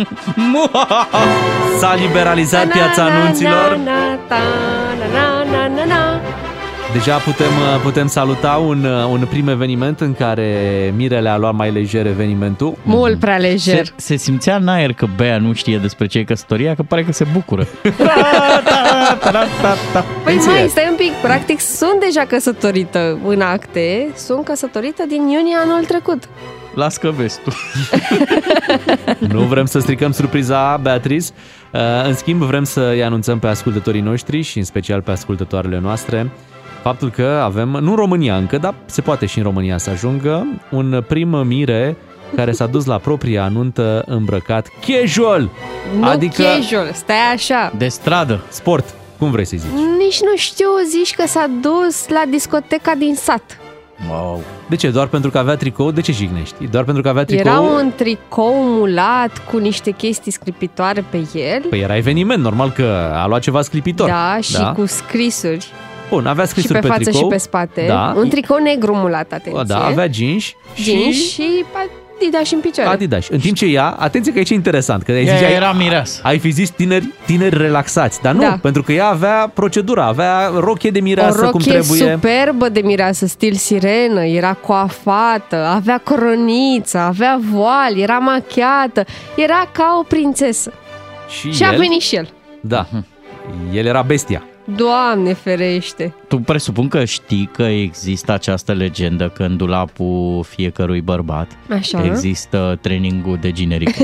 s-a liberalizat piața anunților. Deja putem, uh, putem saluta un, uh, un prim eveniment în care Mirele a luat mai lejer evenimentul. Mult prea lejer. Se, se simțea în aer că Bea nu știe despre ce e căsătoria, că pare că se bucură. Păi mai, stai un pic, practic sunt deja căsătorită în acte, sunt căsătorită din iunie anul trecut. Las că vezi tu. Nu vrem să stricăm surpriza, Beatrice. Uh, În schimb, vrem să-i anunțăm pe ascultătorii noștri și în special pe ascultătoarele noastre faptul că avem, nu în România încă, dar se poate și în România să ajungă, un prim mire care s-a dus la propria anuntă îmbrăcat casual. Nu adică casual, stai așa. De stradă. sport. Cum vrei să zici? Nici nu știu, zici că s-a dus la discoteca din sat. Wow. De ce? Doar pentru că avea tricou? De ce jignești? Doar pentru că avea tricou? Era un tricou mulat cu niște chestii scripitoare pe el. Păi era eveniment, normal că a luat ceva sclipitor. Da, și cu scrisuri. Bun, avea Și scrisuri pe față tricou. și pe spate. Da. Un tricou negru mulat, atenție. Da, avea jeans Jeans și și Adidas în picioare. Adidas. În timp ce ea, atenție că aici e interesant, că ai Ea zis, ai- era mireasă. Ai fi zis tineri, tineri relaxați, dar nu, Da. pentru că ea avea procedura, avea rochie de o mireasă rochie cum trebuie. superbă de mireasă, stil sirenă, era coafată, avea coroniță, avea voal, era machiată, era ca o prințesă. Și, Și a el, venit și el. Da, el era bestia. Doamne ferește! Tu presupun că știi că există această legendă că în dulapul fiecărui bărbat Așa. există trainingul de generică.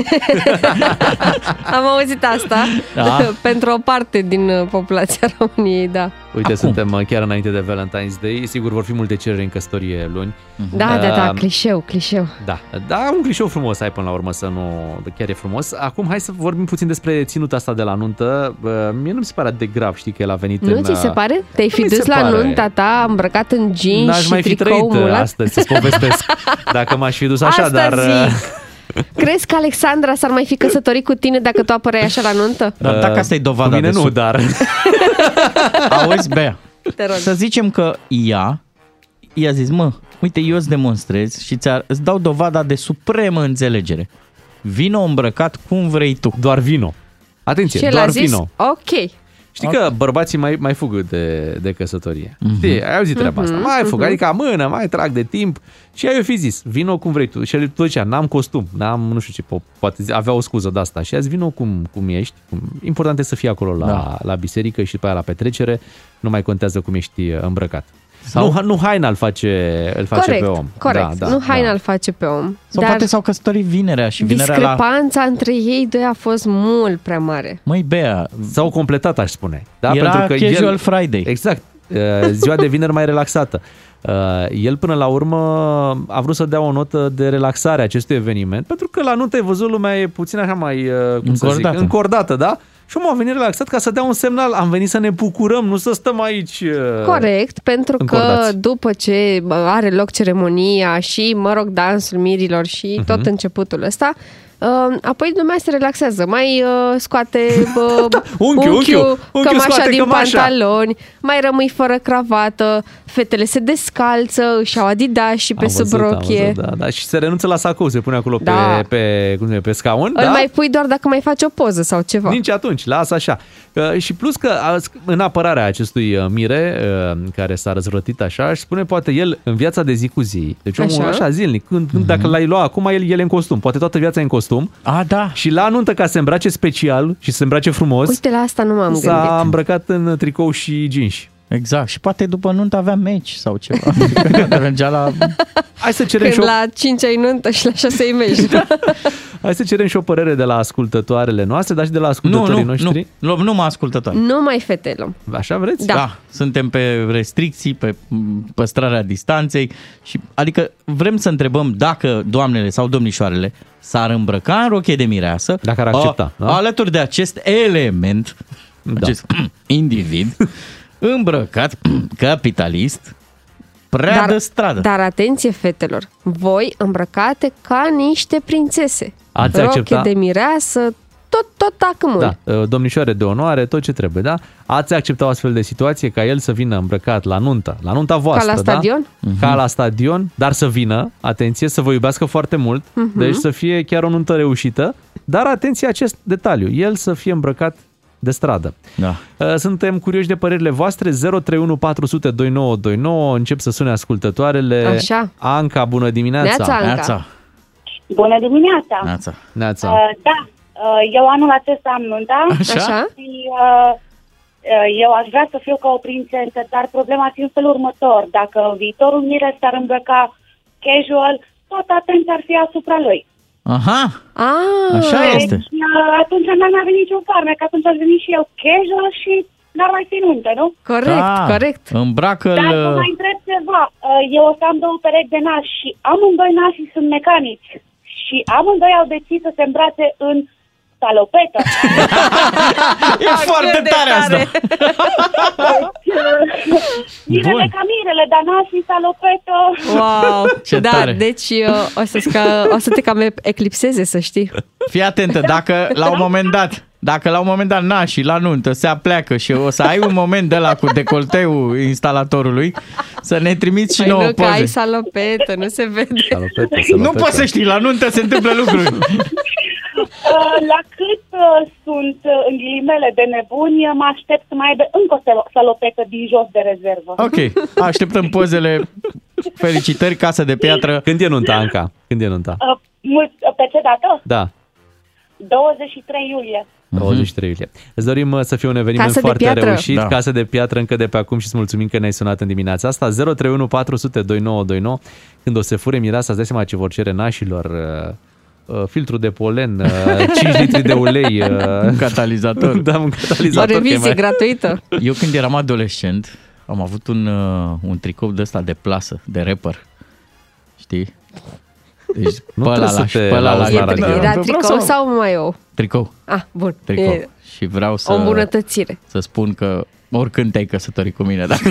Am auzit asta Da. pentru o parte din uh, populația României, da. Uite, Acum. suntem uh, chiar înainte de Valentine's Day. Sigur, vor fi multe cereri în căsătorie luni. Da, da, da, Uh, clișeu, clișeu. Da, da, un clișeu frumos ai până la urmă să nu... Chiar e frumos. Acum hai să vorbim puțin despre ținuta asta de la nuntă. Bă, Mie nu mi se pare atât de grav, știi că el a venit Nu în... ți se uh, pare? Te-ai nu fi mi dus se la pare. nunta ta îmbrăcat în jeans N-aș și mai fi tricou trăit uh, mulat? astăzi să-ți povestesc dacă m-aș fi dus așa, Asta dar... uh, zic. Crezi că Alexandra s-ar mai fi căsătorit cu tine dacă tu apărai așa la nuntă? Dar dacă asta e dovada Cu mine de nu, sub- dar... Auzi, Bea, Te rog. să zicem că ea i-a zis, mă, uite, eu îți demonstrez și ți îți dau dovada de supremă înțelegere. Vino îmbrăcat cum vrei tu. Doar vino. Atenție, Și el doar a zis, vino. ok. Știi că bărbații mai, mai fug de, de căsătorie. Mhm. Știi, ai auzit treaba asta. Mhm, Mai fug, mhm. adică amână, mai trag de timp. Și ai fi zis, vino cum vrei tu. Și el tot zicea, n-am costum, n-am, nu știu ce, po- poate zi- avea o scuză de asta. Și azi vino cum, cum ești. Cum, important e să fii acolo la, Da. la biserică și după aia la petrecere. Nu mai contează cum ești uh, îmbrăcat. Sau- Nu, nu haina îl face, îl face Corect, pe om. corect. Da, da, nu haina da. îl face pe om. Sau dar poate s-au căsătorit vinerea și vinerea la... discrepanța între ei doi a fost mult prea mare. Măi, Bea, S-au completat, aș spune. Da? Era Pentru că casual el, Friday. Exact. Uh, Ziua de vineri mai relaxată. Uh, El până la urmă a vrut să dea o notă de relaxare acestui eveniment, pentru că la nuntă ai văzut lumea e puțin așa mai uh, cum să zic, Încordată. încordată, da? Și omul a venit relaxat ca să dea un semnal, am venit să ne bucurăm, nu să stăm aici. uh, Corect, pentru că încordați. după ce bă, are loc ceremonia și, mă rog, dansul mirilor și Mhm. tot începutul ăsta, uh, apoi lumea se relaxează, mai uh, scoate uh, Unchiul, unchiul, unchiul cămașa scoate din cămașa. pantaloni, mai rămâi fără cravată, fetele se descalță, își au adidas și pe Am sub văzut, am rochie. văzut, da, da. Și se renunță la sacou, se pune acolo Da. pe, pe, cum se numește, pe scaun. Îl da? mai pui doar dacă mai faci o poză sau ceva. Nici atunci, lasă așa. Uh, Și plus că a- în apărarea acestui uh, mire uh, care s-a răzvrătit așa, își spune poate el în viața de zi cu zi, deci omul Așa. așa, zilnic, când, când dacă l-ai lua acum, el, el e în costum, poate toată viața e în costum. A, da. Și la anuntă ca să se îmbrace special și să se îmbrace frumos, Uite, la asta nu m-am s-a gândit. îmbrăcat în tricou și jeans. Exact. Și poate după nuntă avea meci sau ceva. Mergea la... Hai să cerem Când și o, la 5 ai nuntă și la 6 ai meci. hai să cerem și o părere de la ascultătoarele noastre, dar și de la Nu, ascultătorii nu, noștri. nu, nu, nu mă ascultătoare. Numai fete luăm. Așa vreți? Da. da. Suntem pe restricții, pe m, păstrarea distanței și adică vrem să întrebăm dacă doamnele sau domnișoarele s-ar îmbrăca în rochie de mireasă Dacă ar accepta, a, da? alături de acest element, Da. acest individ îmbrăcat capitalist prea Dar- de stradă. Dar atenție, fetelor, voi îmbrăcate ca niște prințese. Ați Roche accepta? de mireasă, tot, tot tacâmul. Da, uh, domnișoare de onoare, tot ce trebuie, da? Ați acceptat o astfel de situație ca el să vină îmbrăcat la nuntă, la nunta voastră, la stadion? Da? Ca la stadion, dar să vină, atenție, să vă iubească foarte mult, Mhm. deci să fie chiar o nuntă reușită, dar atenție acest detaliu, el să fie îmbrăcat de stradă. Da. Uh, Suntem curioși de părerile voastre, 031 400 2929, încep să sune ascultătoarele. Așa. Anca, bună dimineața! Neața, Anca. Neața. Bună dimineața! Neața. Neața. Uh, da, uh, eu anul acesta am nunta. Așa. Așa. Și uh, uh, eu aș vrea să fiu ca o prințesă, dar problema ar fi în felul următor. Dacă viitorul mire s-ar îmbrăca casual, toată atenția ar fi asupra lui. Aha, Ah. așa este. Deci, uh, atunci n-ar mai avea niciun farmec, atunci aș veni și eu casual și n-ar mai fi nuntă, nu? Corect, Da. corect. Îmbracă-l... Dar să mai întreb ceva. Uh, Eu o să am două perechi de nași și amândoi nașii sunt mecanici. Și amândoi au decis să se îmbrace în salopetă. E foarte tare asta. Mirele ca mirele, dar nașii salopetă. Wow! Ce da, tare. deci uh, o, să sca, o să te cam eclipseze, să știi. Fii atentă, dacă la un moment dat, dacă la un moment dat nașii la nuntă se apleacă și o să ai un moment de la cu decolteul instalatorului, să ne trimiți și Păi nouă nu, că ai poze. salopetă, nu se vede. Salopete, Nu poți să știi, la nuntă se întâmplă lucruri. Uh, La cât uh, sunt uh, în ghilimele de nebuni, mă aștept să mai aibă încă o salo- salopetă din jos de rezervă. Ok, așteptăm pozele. Felicitări, casă de piatră. Când e nunta, Anca? Când e nunta? Uh, mult, uh, pe ce dată? Da, 23 iulie. 23 iulie. Îți dorim uh, să fie un eveniment Casă de foarte piatră. reușit, Da. casă de piatră încă de pe acum și îți mulțumim că ne-ai sunat în dimineața asta. 031 400 2929. Când o să fure mireasa, îți dai seama ce vor cere nașilor uh, uh, filtru de polen, uh, 5 litri de ulei, uh, Un catalizator. da, un O catalizator. că e revizie mai- gratuită. Eu când eram adolescent, am avut un, uh, un tricou de ăsta de plasă, de rapper. Știi? Deci Nu pe ăla trebuie la, să te pe ăla la, lauzi la radio. Vreau Era să- tricou sau mai eu? Tricou. Ah, bun. Tricou. E Și vreau să, o îmbunătățire. să spun că oricând te-ai căsătorit cu mine, dacă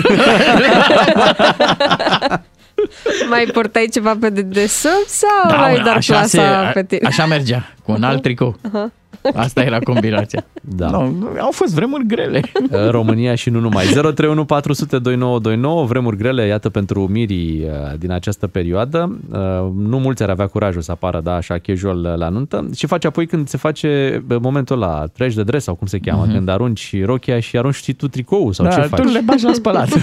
Mai portai ceva pe dedesubt sau da, ai doar clasa pe tine? așa mergea, cu un alt tricou. Aha. Asta era combinația. Da. No, au fost vremuri grele. În România și nu numai. 031 400 2929, vremuri grele, iată, pentru mirii uh, din această perioadă. Uh, Nu mulți ar avea curajul să apară, da, așa, casual uh, la nuntă. Și face apoi când se face uh, momentul ăla, treci de dres sau cum se cheamă, când arunci rochia și arunci și tu tricou sau da, ce faci? tu le bagi la spălat.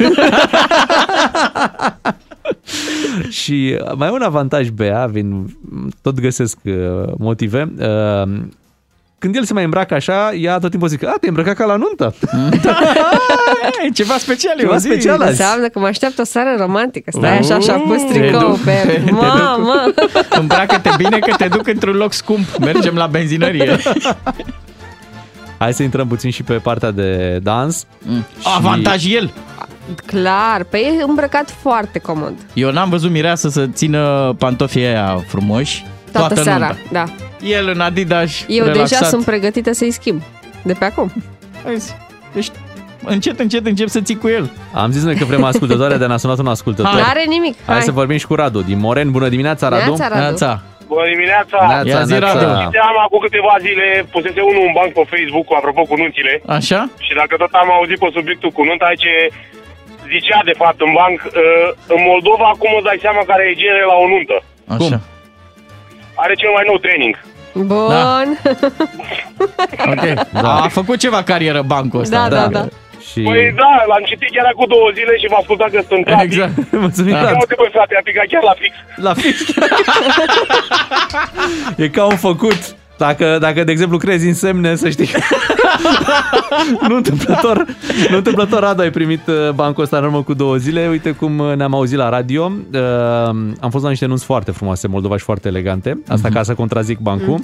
Și mai e un avantaj Bea, vin, tot găsesc uh, motive. Uh, când el se mai îmbracă așa, ea tot timpul zice, a, te îmbrăcat ca la nuntă. e ceva special, Ceva eu zic. special azi. Înseamnă că mă așteaptă o seară romantică. Stai așa și a pus Te tricou duc- pe te el. duc- Mamă! Îmbracă-te bine că te duc într-un loc scump. Mergem la benzinărie. Hai să intrăm puțin și pe partea de dans. Mm. Avantaj el. Clar, pe e îmbrăcat foarte comod. Eu n-am văzut mireasă să țină pantofii aia frumoși Toată, toată seara, nunta. da. El în Adidas, Eu relaxat. deja sunt pregătită să-i schimb. De pe acum. Vezi? Deci încet, încet încep să ții cu el. Am zis noi că vrem ascultătoare, de ne-a sunat un ascultător. N-are nimic. Hai, Hai. să vorbim și cu Radu din Moren. Bună dimineața, Radu! Neața, Radu. Neața. Bună dimineața! Neața, Ia zi, neața. Radu. Știam acum câteva zile, pusese unul un banc pe Facebook cu apropo cu nunțile. Așa? Și dacă tot am auzit pe subiectul cu nunta, aici zicea de fapt în banc, uh, în Moldova acum îți dai seama care e genere la o nuntă. Așa. Are cel mai nou training. Bun. Ok. Da. A făcut ceva carieră bancul ăsta. Da, da, da. Și... Păi da, l-am citit chiar acum două zile și v-am ascultat că sunt Exact. Mulțumim, Da. Radu. Uite, băi, frate, a picat chiar la fix. La fix. E ca un făcut. Dacă, dacă, de exemplu, crezi în semne, să știi. nu întâmplător, nu întâmplător, Radu, ai primit uh, bancul ăsta în urmă cu două zile. Uite cum uh, ne-am auzit la radio. Uh, am fost la niște nunți foarte frumoase, în Moldova și foarte elegante. Asta Mhm. ca să contrazic bancul.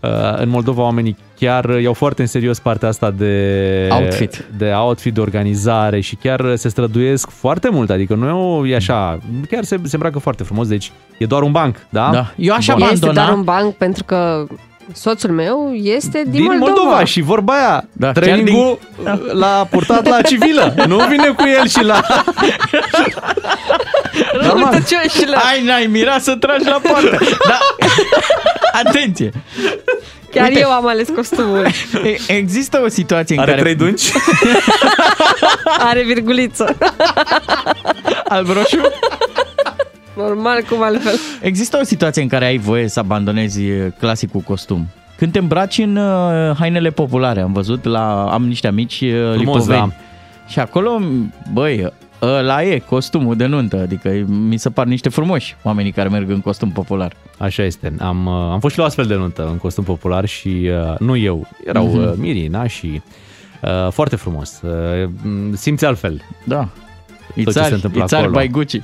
Uh, în Moldova oamenii chiar iau foarte în serios partea asta de Outfit. de outfit, de organizare și chiar se străduiesc foarte mult. Adică nu e așa, chiar se, se îmbracă foarte frumos. Deci e doar un banc, da? Da. Eu aș Bun. Este doar un banc pentru că soțul meu este din, din Moldova. și vorba aia, da, chiar trainingul l-a purtat la civilă. nu vine cu el și la... Normal. Ai, n-ai, mira să tragi la poartă. Da. Atenție. Chiar Uite. eu am ales costumul. E- Există o situație în Are care... trei dungi? Are virguliță. Alb roșu? Normal, cum altfel. Există o situație în care ai voie să abandonezi e, clasicul costum. Când te îmbraci în uh, hainele populare, am văzut la am niște amici uh, lipoveni. da. Și acolo, băi, ăla e costumul de nuntă, adică mi se par niște frumoși oamenii care merg în costum popular. Așa este. Am, uh, am fost și la o astfel de nuntă în costum popular și uh, nu eu, erau Mhm. uh, Mirina și uh, foarte frumos. Uh, m, simți altfel. Da. Tot ce Ițari- se întâmplă ițari acolo. by Gucci.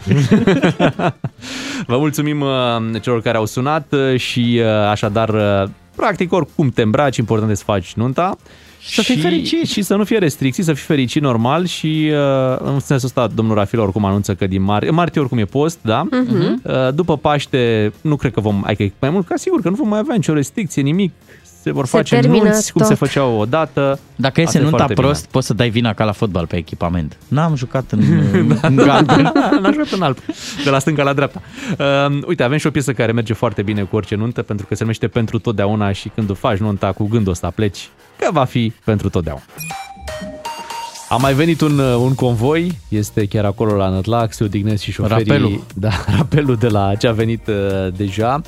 Vă mulțumim uh, celor care au sunat uh, și uh, așadar, uh, practic, oricum te îmbraci, important e să faci nunta. Să fii fericit. Și să nu fie restricții, să fii fericit normal și uh, în sensul ăsta domnul Rafil oricum anunță că din martie, martie oricum e post, da? Mhm. Uh, După Paște nu cred că vom, adică mai mult ca sigur că nu vom mai avea nicio restricție, nimic. Se vor Se face termină nunți cum se tot. făceau odată. Dacă Asta iese nunta foarte bine. prost, poți să dai vina ca la fotbal pe echipament. N-am jucat în, în galben. N-am jucat în alb, de la stânga la dreapta. Uh, uite, avem și o piesă care merge foarte bine cu orice nuntă, pentru că se numește Pentru totdeauna și când o faci nunta cu gândul ăsta pleci, că va fi pentru totdeauna. A mai venit un, uh, un convoi, este chiar acolo la Nătlac, se odihnesc și șoferii. Rapelul. Da, rapelul de la ce a venit uh, deja.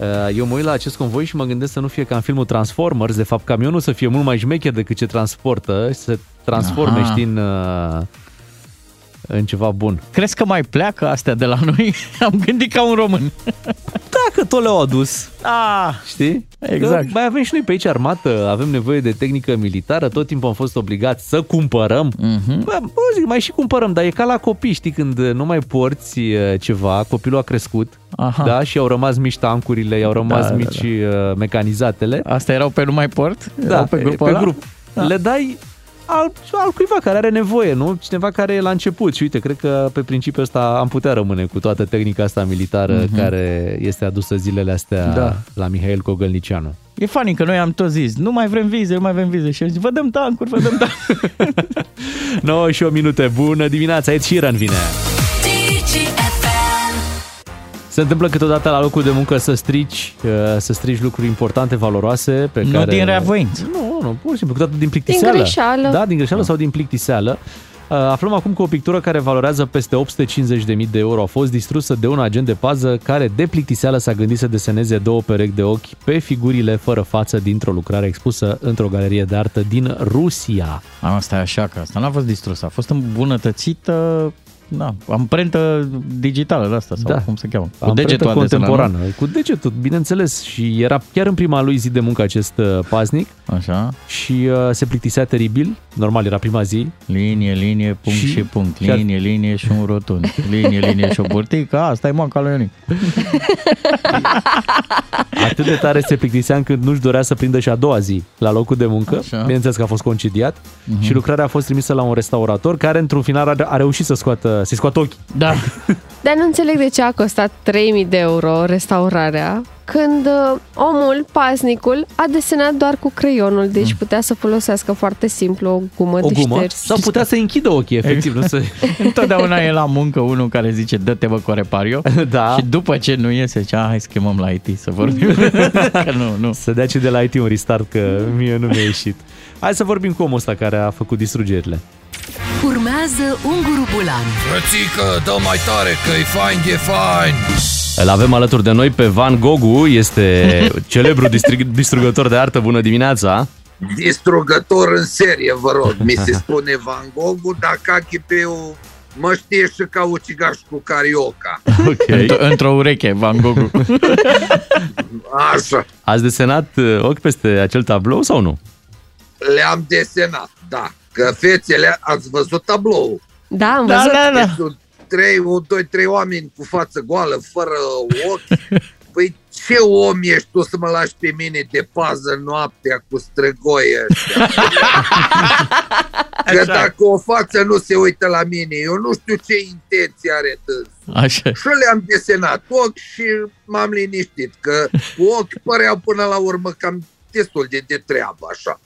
Uh, Eu mă uit la acest convoi și mă gândesc să nu fie ca în filmul Transformers, de fapt camionul să fie mult mai șmecher decât ce transportă, și să transforme, Aha. știi, în, uh, în ceva bun. Crezi că mai pleacă astea de la noi? Am gândit ca un român. Dacă tot le-au adus, Ah, știi? Exact. Că mai avem și noi pe aici armată, avem nevoie de tehnică militară, tot timpul am fost obligați să cumpărăm. Mhm. Bă, bă, zic, mai și cumpărăm, dar e ca la copii, știi, când nu mai porți e, ceva, copilul a crescut, Aha. da, și au rămas mici tancurile, i-au rămas Da, da, mici uh, mecanizatele. Astea erau pe nu mai port? Da, Erau pe grupul pe ăla? grup. Da. Le dai al, al cuiva care are nevoie, nu? Cineva care e la început și uite, cred că pe principiul ăsta am putea rămâne cu toată tehnica asta militară Mhm. care este adusă zilele astea Da. la Mihail Cogălnicianu. E funny că noi am tot zis, nu mai vrem vize, nu mai vrem vize. Și eu zic, vă dăm tancuri, vă dăm tancuri. 9 și o minute, bună dimineața, Ed Sheeran vine. Se întâmplă câteodată la locul de muncă să strici, uh, să strici lucruri importante, valoroase pe Nu care... din reavoință. Nu, nu, pur și simplu, câteodată din plictiseală. greșeală. Da, din greșeală sau din plictiseală. Uh, Aflăm acum că o pictură care valorează peste 850.000 de euro a fost distrusă de un agent de pază care de plictiseală s-a gândit să deseneze două perechi de ochi pe figurile fără față dintr-o lucrare expusă într-o galerie de artă din Rusia. Asta e așa, că asta n-a fost distrusă, a fost îmbunătățită, da, amprentă digitală de asta, sau Da. cum se cheamă. Cu Amprentă degetul a desenat, contemporană. nu? Cu degetul, bineînțeles. Și era chiar în prima lui zi de muncă acest uh, paznic. Așa. Și uh, se plictisea teribil. Normal, era prima zi. Linie, linie, punct și, Și- și punct. chiar- Linie, linie și un rotund. Linie, linie și o burtică. Asta e manca lui Ionic. Atât de tare se plictisea încât nu-și dorea să prindă și a doua zi la locul de muncă. Așa. Bineînțeles că a fost concediat. Mhm. Și lucrarea a fost trimisă la un restaurator care, într-un final, a, a reușit să scoată, să-i scoată ochii. Da. Dar nu înțeleg de ce a costat 3000 de euro restaurarea când uh, omul, paznicul, a desenat doar cu creionul, deci putea să folosească foarte simplu o gumă Mm. O de gumă. șters. Sau putea să închidă ochii, efectiv. Nu să... Întotdeauna e la muncă unul care zice dă-te bă cu repario Da. și după ce nu iese, zice, "Ah, hai să chemăm la IT să vorbim. că nu, nu. Să dea ce de la IT un restart, că mie nu mi-a ieșit. Hai să vorbim cu omul ăsta care a făcut distrugerile. Urmează Unguru Bulan. Frățică, dă mai tare că e fain, e fain. Îl avem alături de noi pe Van Gogu, este celebru distrig- distrugător de artă. Bună dimineața! distrugător în serie, vă rog. Mi se spune Van Gogh, dar Cachipeu mă știe și ca ucigaș cu carioca. Ok. Într- într-o ureche, Van Gogh. Așa, Ați desenat uh, ochi peste acel tablou sau nu? le-am desenat, da. Că fețele, ați văzut tablou. Da, am Da, văzut. da, da. Sunt trei, un, doi, trei oameni cu față goală, fără ochi. Păi ce om ești tu să mă lași pe mine de pază noaptea cu străgoi ăștia? Că dacă o față nu se uită la mine, eu nu știu ce intenție are dânsul. Așa. Și le-am desenat ochi și m-am liniștit, că cu ochi păreau până la urmă cam destul de de treabă, așa.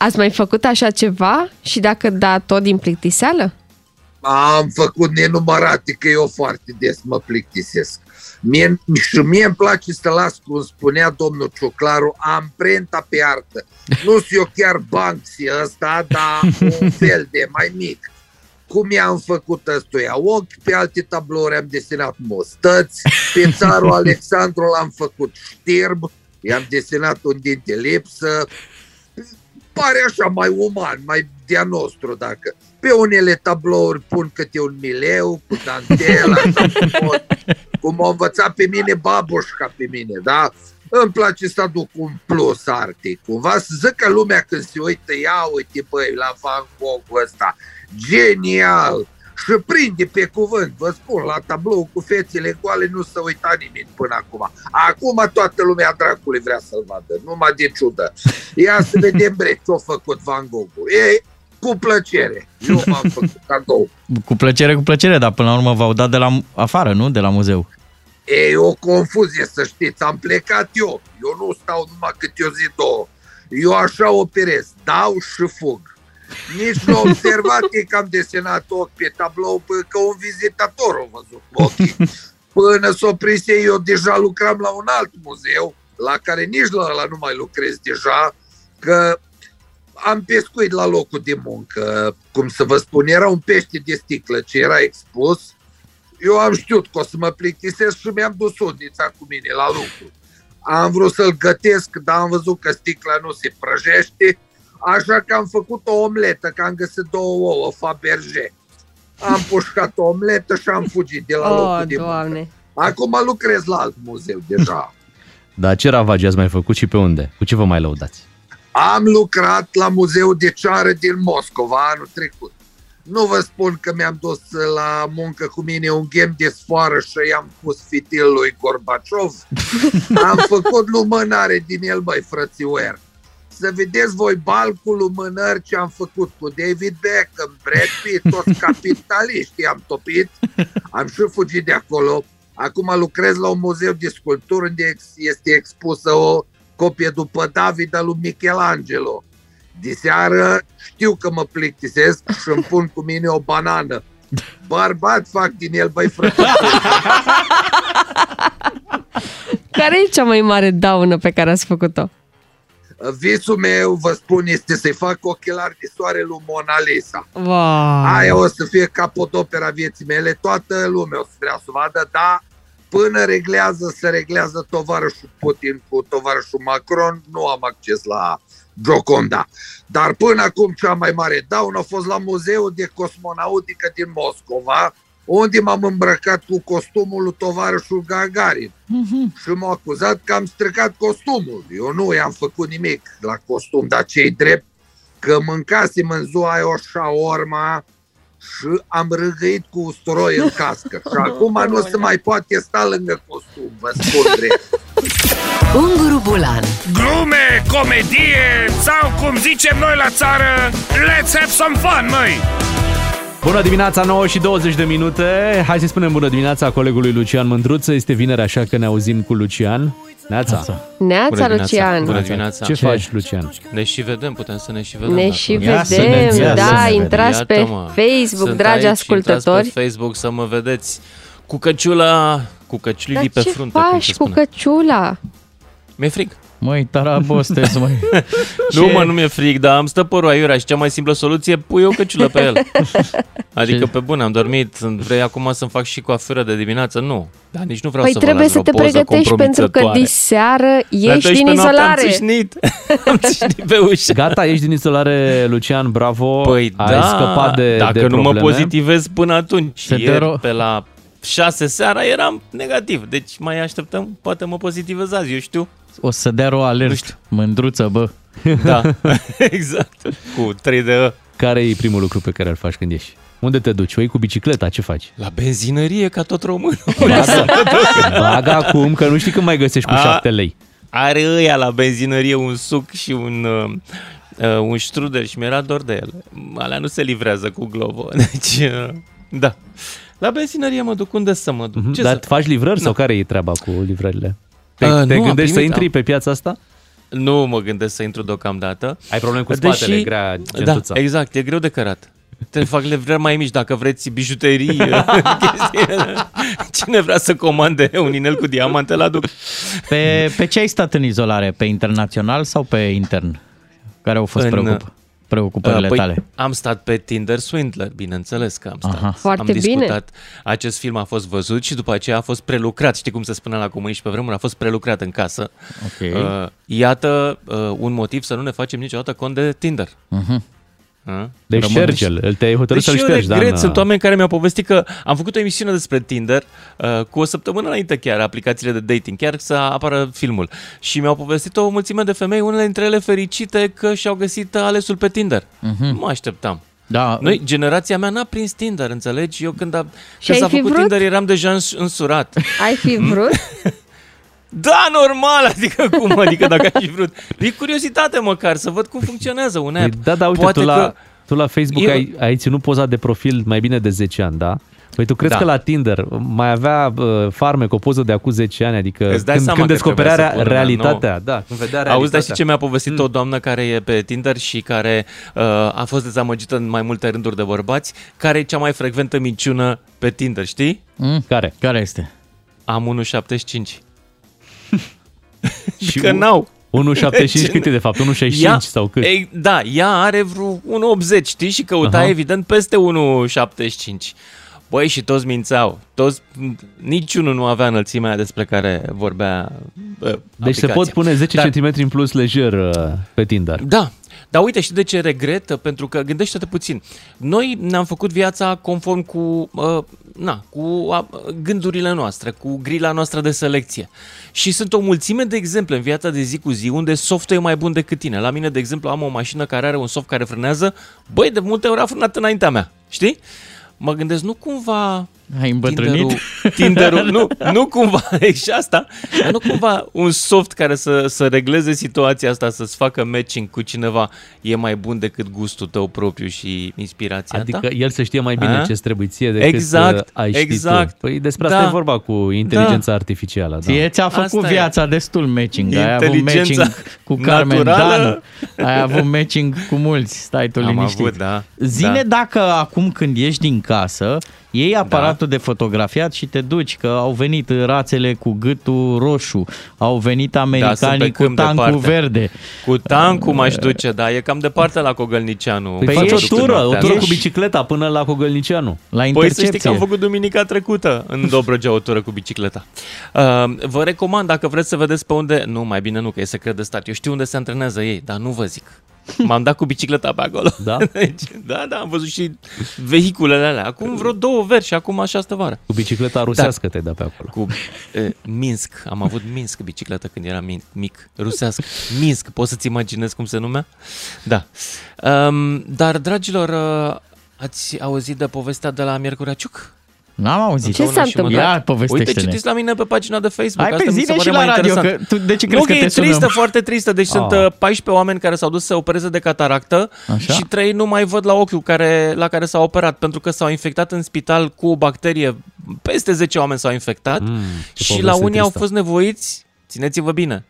Ați mai făcut așa ceva? Și dacă da, tot din plictiseală? Am făcut nenumărate, că eu foarte des mă plictisesc. Mie, și mie îmi place să las, cum spunea domnul Ciuclaru, amprenta pe artă. Nu sunt eu chiar Banksy ăsta, dar un fel de mai mic. Cum i-am făcut ăstuia ochi, pe alte tablouri am desenat mostăți, pe țarul Alexandru l-am făcut știrb, i-am desenat un dinte lipsă, pare așa mai uman, mai de-a nostru dacă. Pe unele tablouri pun câte un mileu cu dantel, așa frumos, cum m-a învățat pe mine babușca pe mine, da? Îmi place să aduc un plus artic. Cumva să zică lumea când se uită, ia uite băi la Van Gogh ăsta, genial! Și prinde pe cuvânt, vă spun, la tablou cu fețele goale nu se uita nimeni până acum. Acum toată lumea dracului vrea să-l vadă, numai de ciudă. Ia să vedem bre ce-a făcut Van Gogh. Ei, cu plăcere. Eu m-am făcut cadou. Cu plăcere, cu plăcere, dar până la urmă v-au dat de la afară, nu? De la muzeu. E o confuzie, să știți. Am plecat eu. Eu nu stau numai câte o zi, două. Eu așa operez. Dau și fug. Nici nu observat e că am desenat ochi pe tablou până că un vizitator a văzut ochii. Până s-o prise, eu deja lucram la un alt muzeu, la care nici la ăla nu mai lucrez deja, că am pescuit la locul de muncă. Cum să vă spun, era un pește de sticlă ce era expus. Eu am știut că o să mă plictisesc și mi-am dus udnița cu mine la lucru. Am vrut să-l gătesc, dar am văzut că sticla nu se prăjește, așa că am făcut o omletă, că am găsit două ouă, Faberge. Am pușcat o omletă și am fugit de la Oh, locul de muncă. doamne. Acum lucrez la alt muzeu deja. Dar ce ravagi ați mai făcut și pe unde? Cu ce vă mai lăudați? Am lucrat la Muzeul de Ceară din Moscova anul trecut. Nu vă spun că mi-am dus la muncă cu mine un ghem de sfoară și i-am pus fitil lui Gorbaciov. Am făcut lumânare din el, băi, frățiuer. Să vedeți voi balcul lumânări ce am făcut cu David Beckham, Brad Pitt, toți capitaliștii am topit. Am și fugit de acolo. Acum lucrez la un muzeu de sculpturi unde ex- este expusă o copie după David al lui Michelangelo. De seară știu că mă plictisesc și îmi pun cu mine o banană. Bărbat fac din el, băi frate. Care e cea mai mare daună pe care ați făcut-o? Visul meu, vă spun, este să-i fac ochelari de soare lui Mona Lisa. Wow. Aia o să fie capodopera vieții mele, toată lumea o să vrea să vadă, dar până reglează, se reglează tovarășul Putin cu tovarășul Macron, nu am acces la Gioconda. Dar până acum cea mai mare daună a fost la Muzeul de Cosmonautică din Moscova, unde m-am îmbrăcat cu costumul lui tovarășul Gagarin. Și m-au acuzat că am stricat costumul. Eu nu i-am făcut nimic la costum, dar ce drept că mâncasem în ziua aia o șaorma și am râgăit cu usturoi în cască. Și acum nu se mai poate sta lângă costum, vă spun drept. Unguru Bulan Glume, comedie sau cum zicem noi la țară, let's have some fun, măi! Bună dimineața, 9 și 20 de minute. Hai să spunem bună dimineața colegului Lucian Mândruță. Este vineri, așa că ne auzim cu Lucian. Neața. Neața, Lucian. Bună dimineața. Ce faci, Lucian? Ne și vedem, putem să ne și vedem. Ne dacă și vreți. vedem, da, intrați pe Iată, mă. Facebook, Sunt dragi aici, ascultători. Intrați pe Facebook să mă vedeți cu căciula, cu Dar căciulii pe ce frunte, cum faci se cu spune. căciula? Mi-e frig. Măi, tarabostes, măi. Nu, mă, nu mi-e frig, dar am stă părul aiurea și cea mai simplă soluție, pui o căciulă pe el. Adică, pe bune, am dormit, sunt- vrei acum să-mi fac și coafură de dimineață? Nu. Dar nici nu vreau Păi să vă trebuie las să te vreo poză pregătești pentru că compromițătoare. diseară La ești 12 din noapte izolare. Am țâșnit. am țâșnit pe ușă. Gata, ești din izolare, Lucian, bravo. Păi Ai da, scăpat de dacă de nu mă probleme. pozitivez până atunci. Se Ieri, dero- pe la 6 seara eram negativ, deci mai așteptăm, poate mă pozitivez azi, eu știu. O să dea o alert. Mândruță, bă. Da, exact. Cu 3 de Care e primul lucru pe care îl faci când ieși? Unde te duci? O iei cu bicicleta? Ce faci? La benzinărie, ca tot românul. Bagă, bagă acum, că nu știi când mai găsești cu A. 7 lei. Are ăia la benzinărie un suc și un, uh, uh, un strudel și mi-era dor de el. Alea nu se livrează cu Glovo, deci uh, da. La benzinărie mă duc unde să mă duc. Ce Mhm. Dar să faci livrări Nu. sau care e treaba cu livrările? Te, Uh, te nu, am gândești să primit, intri am- pe piața asta? Nu mă gândesc să intru deocamdată. Ai probleme cu spatele, grea gentuța. Da, exact, e greu de cărat. Te fac livrări mai mici dacă vreți bijuterii. chestii. Cine vrea să comande un inel cu diamante, la aduc. Pe, pe ce ai stat în izolare? Pe internațional sau pe intern? Care au fost În, preocup- preocupările Uh, tale? Am stat pe Tinder Swindler, bineînțeles că am stat. Aha. Foarte am bine. discutat. Acest film a fost văzut și după aceea a fost prelucrat. Știi cum se spunea la comuniști pe vremuri? A fost prelucrat în casă. Ok. Uh, iată uh, un motiv să nu ne facem niciodată cont de Tinder. Mhm. Uh? Deci Rămâne șterge-l, îl te-ai hotărât Deci să-l eu ștergi, da, regret, în- sunt oameni care mi-au povestit că am făcut o emisiune despre Tinder uh, cu o săptămână înainte chiar, aplicațiile de dating, chiar să apară filmul. Și mi-au povestit o mulțime de femei, unele dintre ele fericite că și-au găsit alesul pe Tinder. Mhm. Nu mă așteptam. Da. Noi, generația mea n-a prins Tinder, înțelegi? Eu când, a, Și când ai s-a fi făcut vrut? Tinder eram deja îns- însurat. Ai fi vrut? Da, normal, adică cum, adică dacă ai fi vrut. E curiozitate măcar, să văd cum funcționează un app. Păi da, da, uite, Poate tu la, că... tu la Facebook Eu- ai, ai ținut poza de profil mai bine de 10 ani, da? Păi tu crezi Da. că la Tinder mai avea uh, farmec o poză de acum 10 ani, adică Îți dai când, seama când că descoperea trebuia să pună, realitatea, nu. da, când vedea realitatea. Auzi, dar știi ce mi-a povestit o doamnă care e pe Tinder și care uh, a fost dezamăgită în mai multe rânduri de bărbați? Care e cea mai frecventă minciună pe Tinder, știi? Mm? Care? Care este? Am 1,75. Și că un- n-au. 1,75 cât e de fapt? 1,65 Ea- sau cât? Ei, da, ea are vreo 1,80, știi? Și căuta Aha. evident peste 1,75. Băi, și toți mințeau. Toți, niciunul nu avea înălțimea despre care vorbea uh, Deci se aplicația. pot pune 10 Dar- cm în plus lejer uh, pe Tinder. Da, dar uite, și de ce regret? Pentru că gândește-te puțin. Noi ne-am făcut viața conform cu, uh, na, cu uh, gândurile noastre, cu grila noastră de selecție. Și sunt o mulțime de exemple în viața de zi cu zi unde softul e mai bun decât tine. La mine, de exemplu, am o mașină care are un soft care frânează. Băi, de multe ori a frânat înaintea mea, știi? Mă gândesc, nu cumva Ai îmbătrânit? Tinderul, Tinderul nu, nu cumva, e și asta, dar nu cumva un soft care să, să regleze situația asta, să-ți facă matching cu cineva e mai bun decât gustul tău propriu și inspirația Adică ta? el să știe mai bine A? ce trebuie ție decât Exact, uh, ai ști exact. tu. Păi despre asta Da. e vorba cu inteligența artificială. Da. Ție ți-a făcut Asta e. viața destul matching. Ai avut Inteligența matching cu Carmen naturală. Dan. Ai avut matching cu mulți. Stai tu Am liniștit. avut, da. Zine da. dacă acum când ieși din casă, iei aparatul de fotografiat și te duci, că au venit rațele cu gâtul roșu, au venit Da, sunt pe americanii cu câmp tancul departe. verde. Cu tancul m-aș duce, da, e cam departe la Cogălnicianu. Păi, Păi faci o ești- tură, o tură Ești- cu bicicleta până la Cogălnicianu. La Păi să știi că intercepție. am făcut duminica trecută în Dobrogea o tură cu bicicleta. Uh, vă recomand dacă vreți să vedeți pe unde... Nu, mai bine nu, că e secret de stat. Eu știu unde se antrenează ei, dar nu vă zic. M-am dat cu bicicleta pe acolo. Da? Deci, da, da, am văzut și vehiculele alea. Acum vreo două veri și acum așa stă vară. Cu bicicleta rusească te-ai dat pe acolo. Cu e, Minsk. Am avut Minsk bicicletă când eram min- mic. Rusească. Minsk. Poți să-ți imaginezi cum se numea? Da. Um, dar, dragilor, uh, ați auzit de povestea de la Miercurea Ciuc? N-am auzit. Ce s-a întâmplat? Ia, Uite, povestește-ne. citiți la mine pe pagina de Facebook. Hai Asta pe mi se zine și pare la mai radio, interesant. că tu, de ce Nu, crezi că că e te sunăm? tristă, foarte tristă. Deci sunt Ah. uh, 14 oameni care s-au dus să opereze de cataractă Așa? și 3 nu mai văd la ochiul care, la care s-au operat pentru că s-au infectat în spital cu o bacterie. Peste 10 oameni s-au infectat Mm, ce și la poveste unii au tristă. fost nevoiți, țineți-vă bine,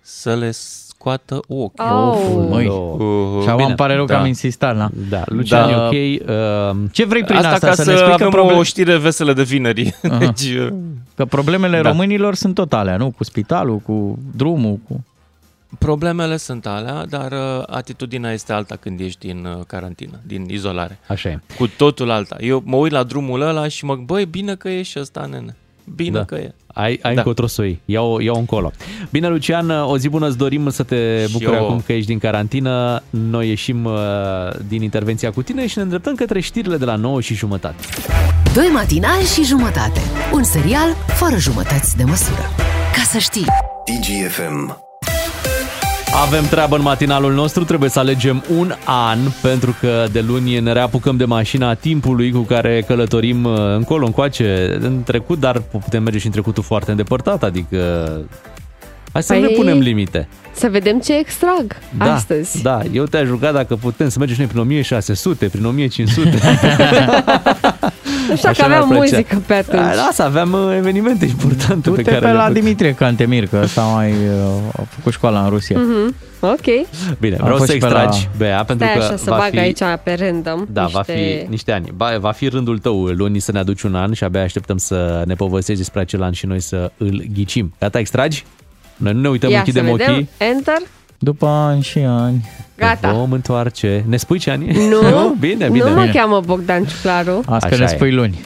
să le scoată ochi. Oh. Măi, Uh, și acum îmi pare rău că da. am insistat, na. Da, Lucian, Da. e ok. Uh, Ce vrei prin Asta, asta? ca să, să, ne spui că, avem problem... o știre veselă de vineri. Aha. Deci, uh, că problemele Da. românilor sunt tot alea, nu? Cu spitalul, cu drumul, cu... problemele sunt alea, dar uh, atitudinea este alta când ești din uh, carantină, din izolare. așa e. Cu totul alta. Eu mă uit la drumul ăla și mă băi, bine că e și ăsta, nene. Bine Da. că e. Ai, ai Da. încotro să o iei. Ia-o, ia-o încolo. Bine, Lucian, o zi bună îți dorim să te Și bucuri eu. acum că ești din carantină. Noi ieșim uh, din intervenția cu tine și ne îndreptăm către știrile de la 9 și jumătate. Doi matinali și jumătate. Un serial fără jumătăți de măsură. Ca să știi. DGFM. Avem treabă în matinalul nostru, trebuie să alegem un an, pentru că de luni ne reapucăm de mașina timpului cu care călătorim uh, încolo, încoace, în trecut, dar putem merge și în trecutul foarte îndepărtat, adică... Hai să Păi- ne punem limite. Să vedem ce extrag Da, astăzi. da, eu te-aș ruga dacă putem să mergem și noi prin 1600, prin 1500. Nu știu dacă Așa mi-ar aveam plăcea. muzică pe atunci. Da, lasă, aveam uh, evenimente importante Du-te pe care pe le la făc. Dimitrie Cantemir, că ăsta mai uh, a făcut școala în Rusia. Mhm. Ok. Bine, Am vreau fost să și pe extragi, la- Bea, pentru Stai că așa să va bag fi... aici pe random Da, niște... va fi niște ani. Ba, va fi rândul tău luni să ne aduci un an și abia așteptăm să ne povestești despre acel an și noi să îl ghicim. Gata, extragi? Noi nu ne uităm, Ia închidem să vedem. ochii. Enter. După ani și ani. Gata. Vom întoarce. Ne spui ce ani? Nu, Bine, bine. nu mă bine. cheamă Bogdan Ciuclaru. Asta Așa ne e. spui luni.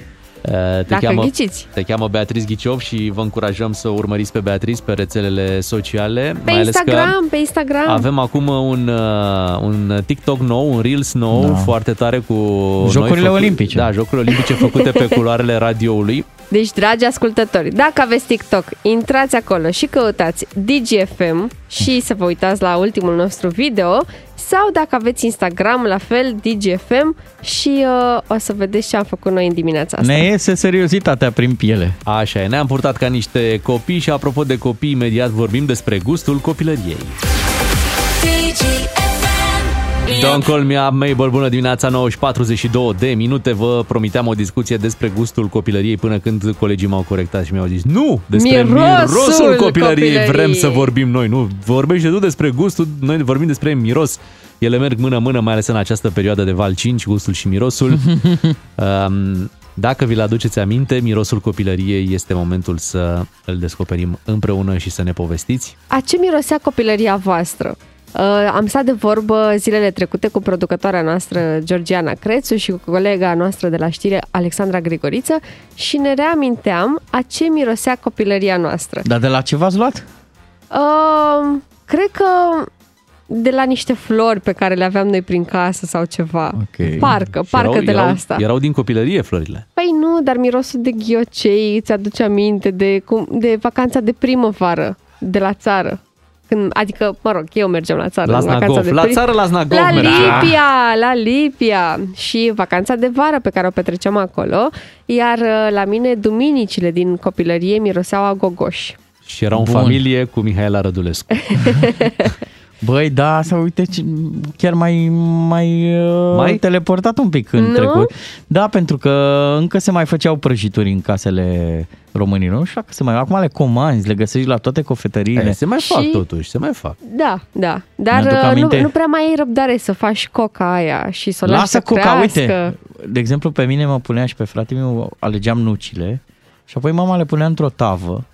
Uh, Te Dacă cheamă, ghiciți. te cheamă Beatriz Ghiciov și vă încurajăm să urmăriți pe Beatriz pe rețelele sociale. Pe mai ales Instagram, că pe Instagram. avem acum un, uh, un TikTok nou, un Reels nou, Da. foarte tare cu... Jocurile noi făcu- olimpice. Da, jocurile olimpice făcute pe culoarele radioului. Deci, dragi ascultători, dacă aveți TikTok, intrați acolo și căutați DGFM și să vă uitați la ultimul nostru video sau dacă aveți Instagram, la fel, DGFM și uh, o să vedeți ce am făcut noi în dimineața asta. Ne iese seriozitatea prin piele. Așa e, ne-am purtat ca niște copii și apropo de copii, imediat vorbim despre gustul copilăriei. Don't call me up, Mabel, bună dimineața, 9 și 42 de minute. Vă promiteam o discuție despre gustul copilăriei până când colegii m-au corectat și mi-au zis Nu, despre Mirosul mirosul copilăriei, copilăriei. vrem să vorbim noi. Nu, vorbește tu despre gustul, noi vorbim despre miros. Ele merg mână-mână, mai ales în această perioadă de val 5, gustul și mirosul. um, dacă vi-l aduceți aminte, mirosul copilăriei este momentul să îl descoperim împreună și să ne povestiți. A ce mirosea copilăria voastră? Uh, am stat de vorbă zilele trecute cu producătoarea noastră Georgiana Crețu și cu colega noastră de la știre Alexandra Grigoriță și ne reaminteam a ce mirosea copilăria noastră. Dar de la ce v-ați luat? Uh, cred că de la niște flori pe care le aveam noi prin casă sau ceva. Ok. Parcă, Și parcă erau, de la erau, asta. Erau din copilărie florile. Păi nu, dar mirosul de ghiocei îți aduce aminte de, cum, de vacanța de primăvară de la țară. Când, adică, mă rog, eu mergeam la țară. La în vacanța Znagov. de La prim- țară, la Znagov La mergeam. Lipia, la Lipia. Și vacanța de vară pe care o petreceam acolo. Iar uh, la mine, duminicile din copilărie miroseau a gogoși. Și erau în Bun. familie cu Mihaela Rădulescu. Băi, da, asta uite, ce- chiar mai, mai, uh, Mai? teleportat un pic în Nu? trecut. Da, pentru că încă se mai făceau prăjituri în casele românilor. Nu știu dacă se mai... Acum le comanzi, le găsești la toate cofetăriile. E, se mai fac Și- totuși, se mai fac. Da, da. Dar Mi-aduc uh, nu, aminte. nu prea mai ai răbdare să faci coca aia și să o lași Lasă să coca, crească. uite. De exemplu, pe mine mă punea și pe fratele meu, alegeam nucile și apoi mama le punea într-o tavă.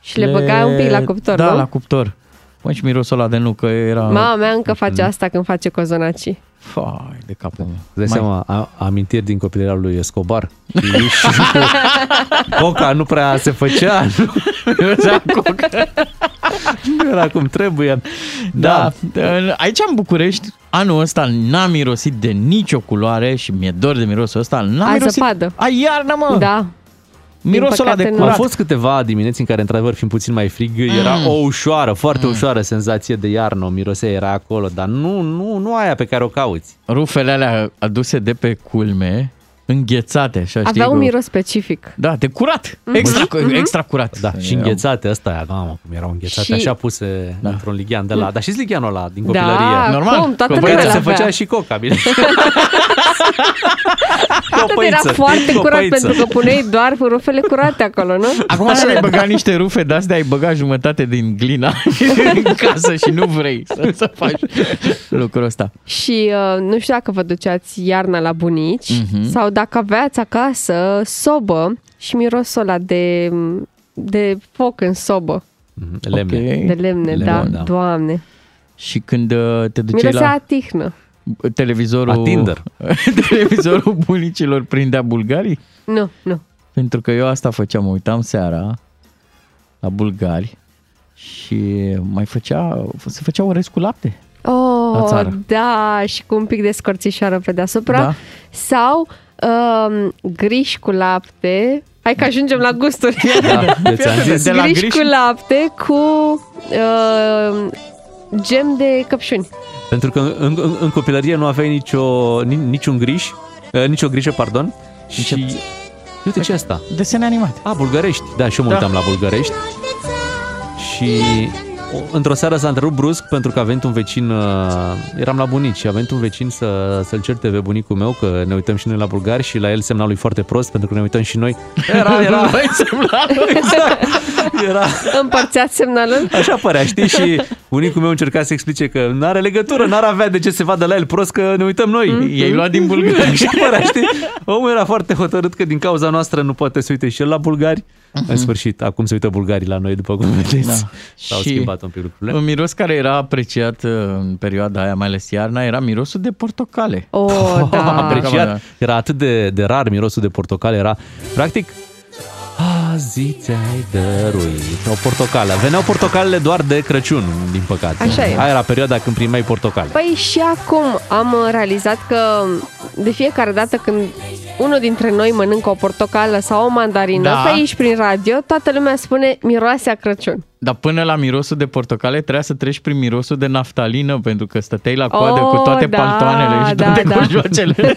Și le băgai un pic la cuptor, Da, nu? la cuptor. Mă, și mirosul ăla de nucă era... Mama mea încă face asta când face cozonaci. Fai, de capul meu. Îți dai seama, a, amintiri din copilăria lui Escobar. Și, și cu coca nu prea se făcea. Nu era coca. Nu era cum trebuie. Da. da. Aici în București, anul ăsta n-am mirosit de nicio culoare și mi-e dor de mirosul ăsta. N-am A mirosit... zăpadă. A iarnă, mă! Da. Mirosul ăla de păcate, nu. Au curat. fost câteva dimineți în care, într-adevăr, fiind puțin mai frig, era Mm. o ușoară, foarte ușoară senzație de iarnă, o mirosea era acolo, dar nu, nu, nu aia pe care o cauți. Rufele alea aduse de pe culme, înghețate, așa, știi? Avea un cu- miros specific. Da, de curat. Mhm. Extra, Mhm. extra curat. Da, și înghețate ăsta, aia, mamă, cum erau înghețate, Și- așa puse da. într-un lighean de la... Dar știți ligheanul ăla din Da, copilărie? Normal. cum, toată Că lumea băieții se l-avea. făcea și coca, bine. Tot era păiță, foarte cu o curat păiță. pentru că puneai doar rufele curate acolo, nu? Acum să ai băga niște rufe de astea, ai băga jumătate din glina în casă și nu vrei să, să faci lucrul ăsta. Și uh, nu știu dacă vă duceați iarna la bunici Mhm. sau dacă aveați acasă sobă și mirosul ăla de, de foc în sobă. Lemne. De lemne, Lemne, da, da. doamne. Și când uh, te duceai Mirosea la a tihnă. Televizorul... La Tinder. televizorul bunicilor prindea bulgarii? Nu, nu. Pentru că eu asta făceam, mă uitam seara la bulgari și mai făcea, se făcea orez cu lapte. La Oh, țară. da, și cu un pic de scorțișoară pe deasupra. Da. Sau um, griș cu lapte. Hai că ajungem la gusturi. Da, deci am zis. De la griș, griș- cu lapte cu uh, gem de căpșuni. Pentru că în, în, în copilărie nu aveai nicio, ni, niciun griș, uh, nicio grijă, pardon, și... Uite ce asta? Desene animate. A, bulgărești. Da, și eu mă Da. uitam la bulgărești. Și o- într-o seară s-a întrerupt brusc pentru că a venit un vecin, uh, eram la bunici și a venit un vecin să, să-l certe pe bunicul meu, că ne uităm și noi la bulgari și la el semnalul e foarte prost pentru că ne uităm și noi. Era, era, exact, era, Împărțeați semnalul? Așa părea, știi? Și bunicul meu încerca să explice că nu are legătură, n-ar avea de ce se vadă la el prost că ne uităm noi. Mm. I-ai luat din bulgari. Așa părea, știi? Omul era foarte hotărât că din cauza noastră nu poate să uite și el la bulgari. În sfârșit, acum se uită bulgarii la noi, după cum vedeți. Da. S-au Și schimbat un pic lucrurile. Un miros care era apreciat uh, în perioada aia, mai ales iarna, era mirosul de portocale. Oh, da. apreciat. Era atât de, de rar mirosul de portocale, era practic Azi ți-ai dăruit o portocală. Veneau portocalele doar de Crăciun, din păcate. Așa e. Aia era perioada când primeai portocale. Păi și acum am uh, realizat că de fiecare dată când unul dintre noi mănâncă o portocală sau o mandarină Da. pe aici prin radio, toată lumea spune miroase a Crăciun. Dar până la mirosul de portocale trebuia să treci prin mirosul de naftalină pentru că stăteai la coadă Oh, cu toate da, paltoanele și da, toate da. cojoacele.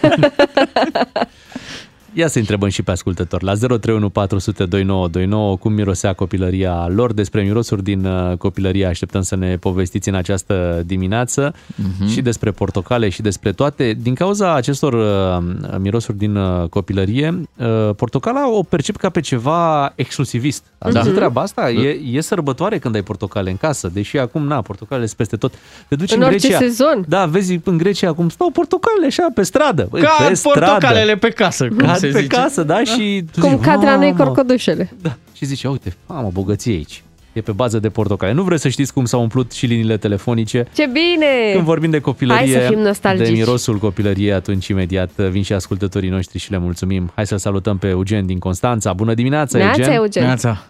Ia să întrebăm și pe ascultători la 031 cum mirosea copilăria lor. Despre mirosuri din uh, copilărie așteptăm să ne povestiți în această dimineață Mhm. și despre portocale și despre toate. Din cauza acestor uh, mirosuri din uh, copilărie, uh, portocala o percep ca pe ceva exclusivist. Ați Da. văzut treaba asta? E, e sărbătoare când ai portocale în casă, deși acum, na, portocale sunt peste tot. Te duci În în, orice Grecia. sezon. Da, vezi în Grecia acum stau portocale așa pe stradă. Băi, Ca pe stradă. portocalele pe casă, cum Ca se pe zice. casă, da? Și tu Cum zici, cad la noi "Mamă." corcodușele. Da. Și zici, uite, mamă, bogăție aici. E pe bază de portocale. Nu vreți să știți cum s-au umplut și liniile telefonice. Ce bine! Când vorbim de copilărie, Hai să fim nostalgici. de mirosul copilăriei, atunci imediat vin și ascultătorii noștri și le mulțumim. Hai să salutăm pe Eugen din Constanța. Bună dimineața, Neața, Eugen! Eugen. Neața.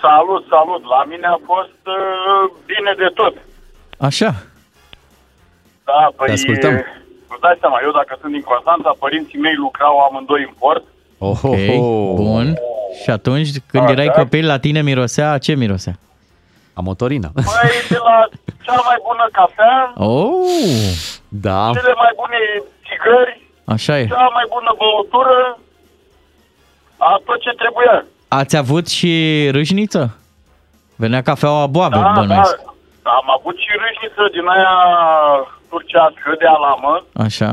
Salut, salut! La mine a fost uh, bine de tot. Așa. Da, păi... Te ascultăm. Vă dați seama, eu dacă sunt din Constanța, părinții mei lucrau amândoi în port. Oh, Ok, bun. Și atunci, când Ah, erai da. copil, la tine mirosea, ce mirosea? A motorină. Păi, de la cea mai bună cafea, Oh, da. cele mai bune țigări, așa e. cea mai bună băutură, a tot ce trebuia. Ați avut și râșniță? Venea cafeaua boabă, Da, da, bănuiesc. am avut și râșniță din aia turcească de alamă, Așa.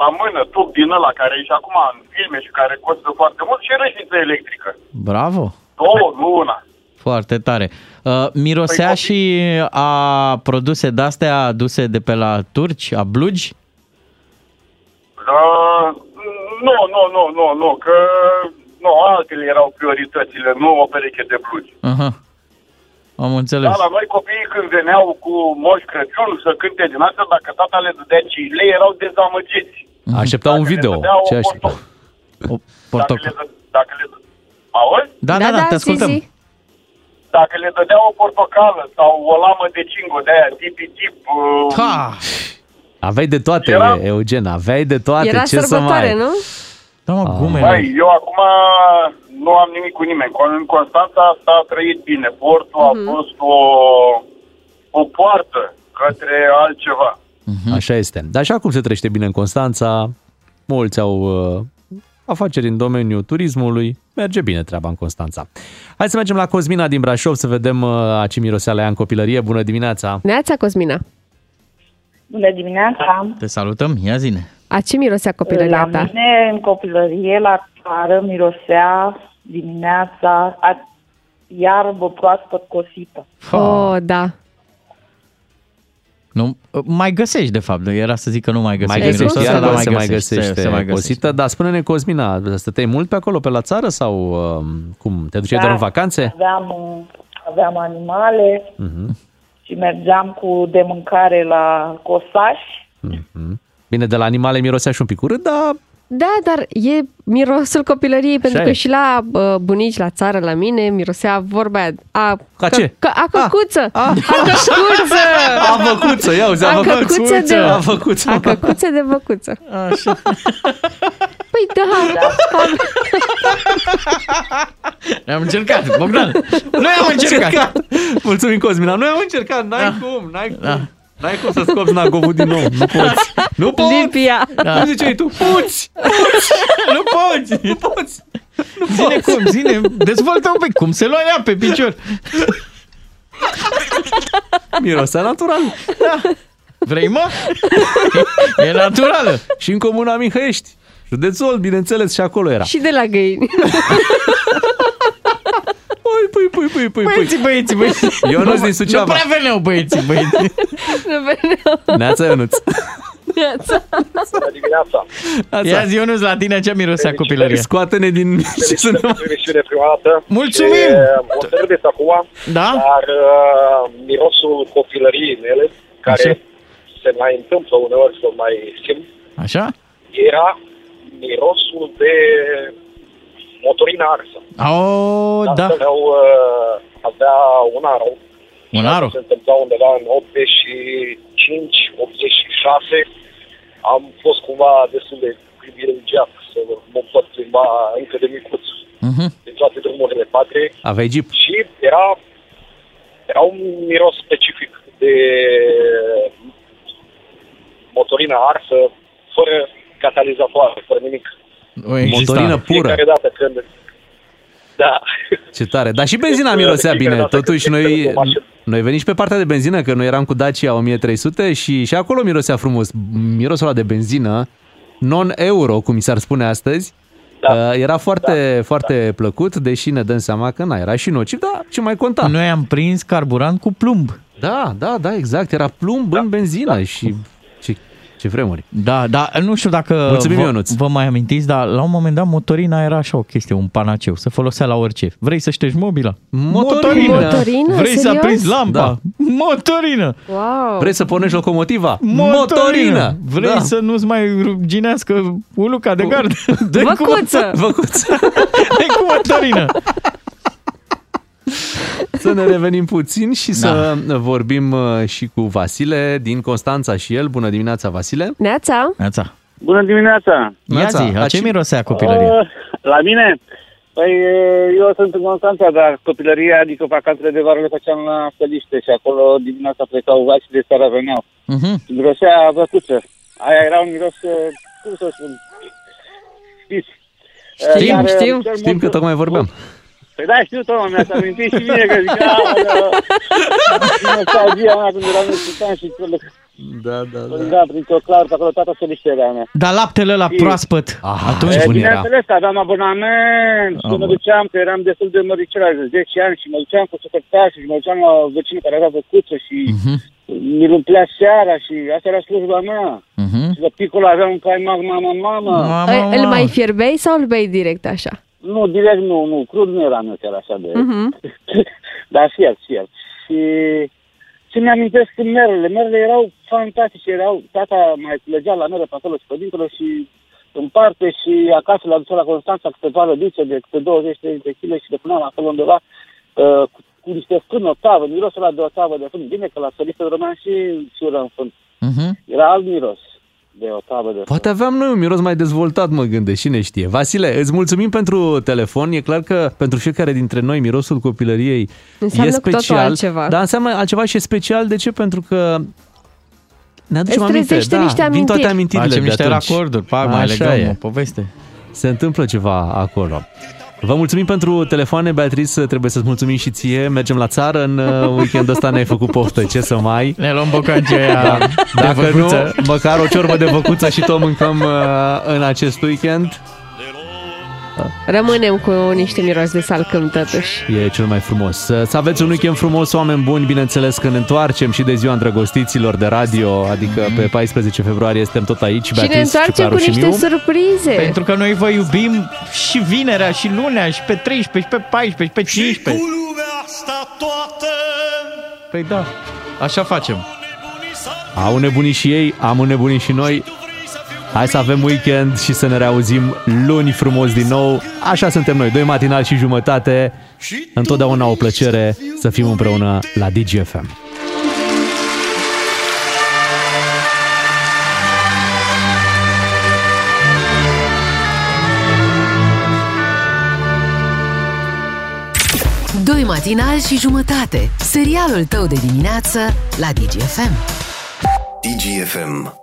la mână, tub din ăla care e și acum în filme și care costă foarte mult și râșniță electrică. Bravo. Două, nu una. Foarte tare. Uh, mirosea Păi, și a produse de-astea aduse de pe la turci, a blugi? Uh, nu, nu, nu, nu, nu, că nu, altele erau prioritățile, nu o pereche de blugi. Aha. Am înțeles. Da, la noi copiii când veneau cu Moș Crăciun să cânte din asta, dacă tata le dădea cile, erau dezamăgiți. Așteptau un video. dădeau Ce o așteptau? O Dacă le, dă, dacă le dă, auzi? Da, da, da, te ascultăm. Dacă le dădeau o portocală sau o lamă de cingo de aia, tipi tip, uh, Ha! Aveai de toate, Era- Eugen, aveai de toate. Era Ce să sărbătoare, mai... nu? Da, mă, Băi, eu acum nu am nimic cu nimeni. În Constanța s-a trăit bine. Portul a fost o, o poartă către altceva. Așa este. Dar așa cum se trăiește bine în Constanța, mulți au uh, afaceri în domeniul turismului, merge bine treaba în Constanța. Hai să mergem la Cosmina din Brașov să vedem uh, a ce mirosea la ea în copilărie. Bună dimineața! Neața, Cosmina. Bună dimineața! Te salutăm, ia zine. A ce mirosea copilăria La ta? mine, în copilărie, la țară, mirosea dimineața a iarbă proaspăt cosită. Oh, da. Nu, mai găsești, de fapt. Era să zic că nu mai găsești. Mai găsești, mirosul ăsta, iar dar se mai găsește se, se mai găsește. cosită. Dar spune-ne, Cosmina, stăteai mult pe acolo, pe la țară sau uh, cum? Te duceai Da. doar în vacanțe? Aveam, aveam animale Mhm. și mergeam cu de mâncare la cosași. Bine, de la animale mirosea și un pic urât, dar Da, dar e mirosul copilăriei, pentru e. că și la uh, bunici, la țară, la mine, mirosea vorba aia, a... Ca că- ce? Că, a căcuță! A, a căcuță! A făcuță, ia uzi, a A făcuță. căcuță de, A făcuță. A căcuță de văcuță. Așa. Păi da, am- Noi am încercat, Bogdan. Noi am încercat. Mulțumim, Cosmina. Noi am încercat, n-ai Da. cum, n-ai cum. Da. N-ai cum să scopi nagovul din nou, nu poți. Nu poți. Lipia. Da. Cum ziceai tu? Puți! Puți! nu poți. Nu poți! Zine cum, zine, dezvoltă un pic. Cum se lua ea pe picior? Mirosea natural. Da. Vrei, mă? E naturală. Și în comuna Mihăiești. Județul Olt, bineînțeles, și acolo era. Și de la găini. Păi, păi, păi, păi, păi, Băieții, băieții, băieții. Ionuț din Suceava. Nu prea veneau băieții, băieții. Nu veneau. Neața Ionuț. Viața. Bună dimineața! Ia zi, Ionuț, la tine ce mirosea copilăria? Scoate-ne din... Ce să ne... Emisiune prima dată. Mulțumim! E modernist acum, Da? dar uh, mirosul copilăriei mele, care Așa. se mai întâmplă uneori să mai simt, Așa? era mirosul de motorină arsă. Oh, da. Aveau, uh, avea un aro. Un aro? Se întâmpla undeva în 85, 86. Am fost cumva destul de privilegiat să mă pot plimba încă de micuț Mhm. din toate drumurile patriei Aveai jeep. și era, era un miros specific de motorină arsă, fără catalizatoare, fără nimic. O exista. Motorină pură. Fiecare dată când... Da. Ce tare. Dar și benzina mirosea De fiecare bine. dată Totuși când noi, intrăm cu mașină. noi venim și pe partea de benzină, că noi eram cu Dacia 1300 și, și acolo mirosea frumos. Mirosul ăla de benzină, non-euro, cum mi s-ar spune astăzi, da. era foarte, da. foarte plăcut, deși ne dăm seama că na, era și nociv, dar ce mai conta? Noi am prins carburant cu plumb. Da, da, da, exact. Era plumb în benzină da. și ce, ce vremuri. Da, da, nu știu dacă Mulțumim, vă, Ionuț. vă mai amintiți, dar la un moment dat motorina era așa o chestie, un panaceu, se folosea la orice. Vrei să ștergi mobila? Motorină. Motorină? Vrei să Serios? aprinzi lampa? Da. Motorină! Wow. Vrei să pornești locomotiva? Motorină! Vrei Da. să nu-ți mai ruginească uluca de gard? Dă Văcuță! Văcuță. Dă cu motorină! Să ne revenim puțin și să vorbim uh, și cu Vasile din Constanța și el. Bună dimineața, Vasile! Neața. Neața. Bună dimineața! Ia zi, la ce mirosea copilăria? Uh, la mine? Păi eu sunt în Constanța, dar copilăria, adică vacanțele de vară le făceam la Stăliște și acolo dimineața plecau vaci de seara veneau. Mhm. Mirosea văcuță. Aia era un miros, uh, cum să spun, știți? Uh, Știm, dar, uh, știm, cel știm mult- că tocmai vorbeam. Păi da, știu, tot mi-a amintit și mie că zic, aoleu, nostalgia mea când eram în și Da, da, da. Da, prin clar, pe acolo toată Stăliștea mea. Dar laptele la proaspăt, Ah, atunci E, bun era. bineînțeles, aveam abonament și mă duceam, că eram destul de măricel, de 10 ani și mă duceam cu secretar și mă duceam la vecinul care avea văcuță și Mhm. mi-l umplea seara și asta era slujba mea. Mhm. Și de picul aveam un caimac, mama, mama. Îl- Îl mai fierbei sau îl bei direct așa? Nu, direct nu, nu, crud nu era nu chiar așa de... Mhm. Dar fiert, fiert. Și ce mi-amintesc când merele, merele erau fantastice, erau, tata mai legea la mere pe acolo și pe dincolo și în parte și acasă la ducea la Constanța câteva lădițe de câte 20 de kg și le puneam acolo undeva uh, cu, cu niște fân o tavă, mirosul ăla de o tavă de fân. Bine că la sărită rămâneam și sură în fân. Mhm. Era alt miros de o tavă de fân. Poate aveam noi un miros mai dezvoltat, mă gândesc, cine știe. Vasile, îți mulțumim pentru telefon. E clar că pentru fiecare dintre noi mirosul copilăriei Înseamnă e cu totul special. altceva. Da, înseamnă altceva și e special. De ce? Pentru că ne aducem Îți aminte. trezește Da, niște vin toate amintiri. amintirile Facem de niște atunci. racorduri, pac, mai Așa legăm e. o poveste. Se întâmplă ceva acolo. Vă mulțumim pentru telefoane, Beatrice, trebuie să-ți mulțumim și ție. Mergem la țară în uh, weekendul ăsta, ne-ai făcut poftă, ce să mai... Ne luăm bocancii aia de Dacă văcuță. nu, măcar o ciorbă de văcuță și tot mâncăm uh, în acest weekend. Rămânem cu niște miros de salcâm totuși. E cel mai frumos. Să să aveți un weekend frumos, oameni buni, bineînțeles că ne întoarcem și de ziua îndrăgostiților de radio, adică pe 14 februarie suntem tot aici, Și ne Beatrice, întoarcem Ciucaru cu și niște Miu. surprize. Pentru că noi vă iubim și vinerea, și lunea, și pe 13, și pe 14, și pe 15. Păi da, așa facem. Au nebunii și ei, am nebunii și noi. Hai să avem weekend și să ne reauzim luni frumos din nou. Așa suntem noi, doi matinal și jumătate. Întotdeauna o plăcere să fim împreună la DGFM. Doi matinali și jumătate. Serialul tău de dimineață la DGFM. DGFM.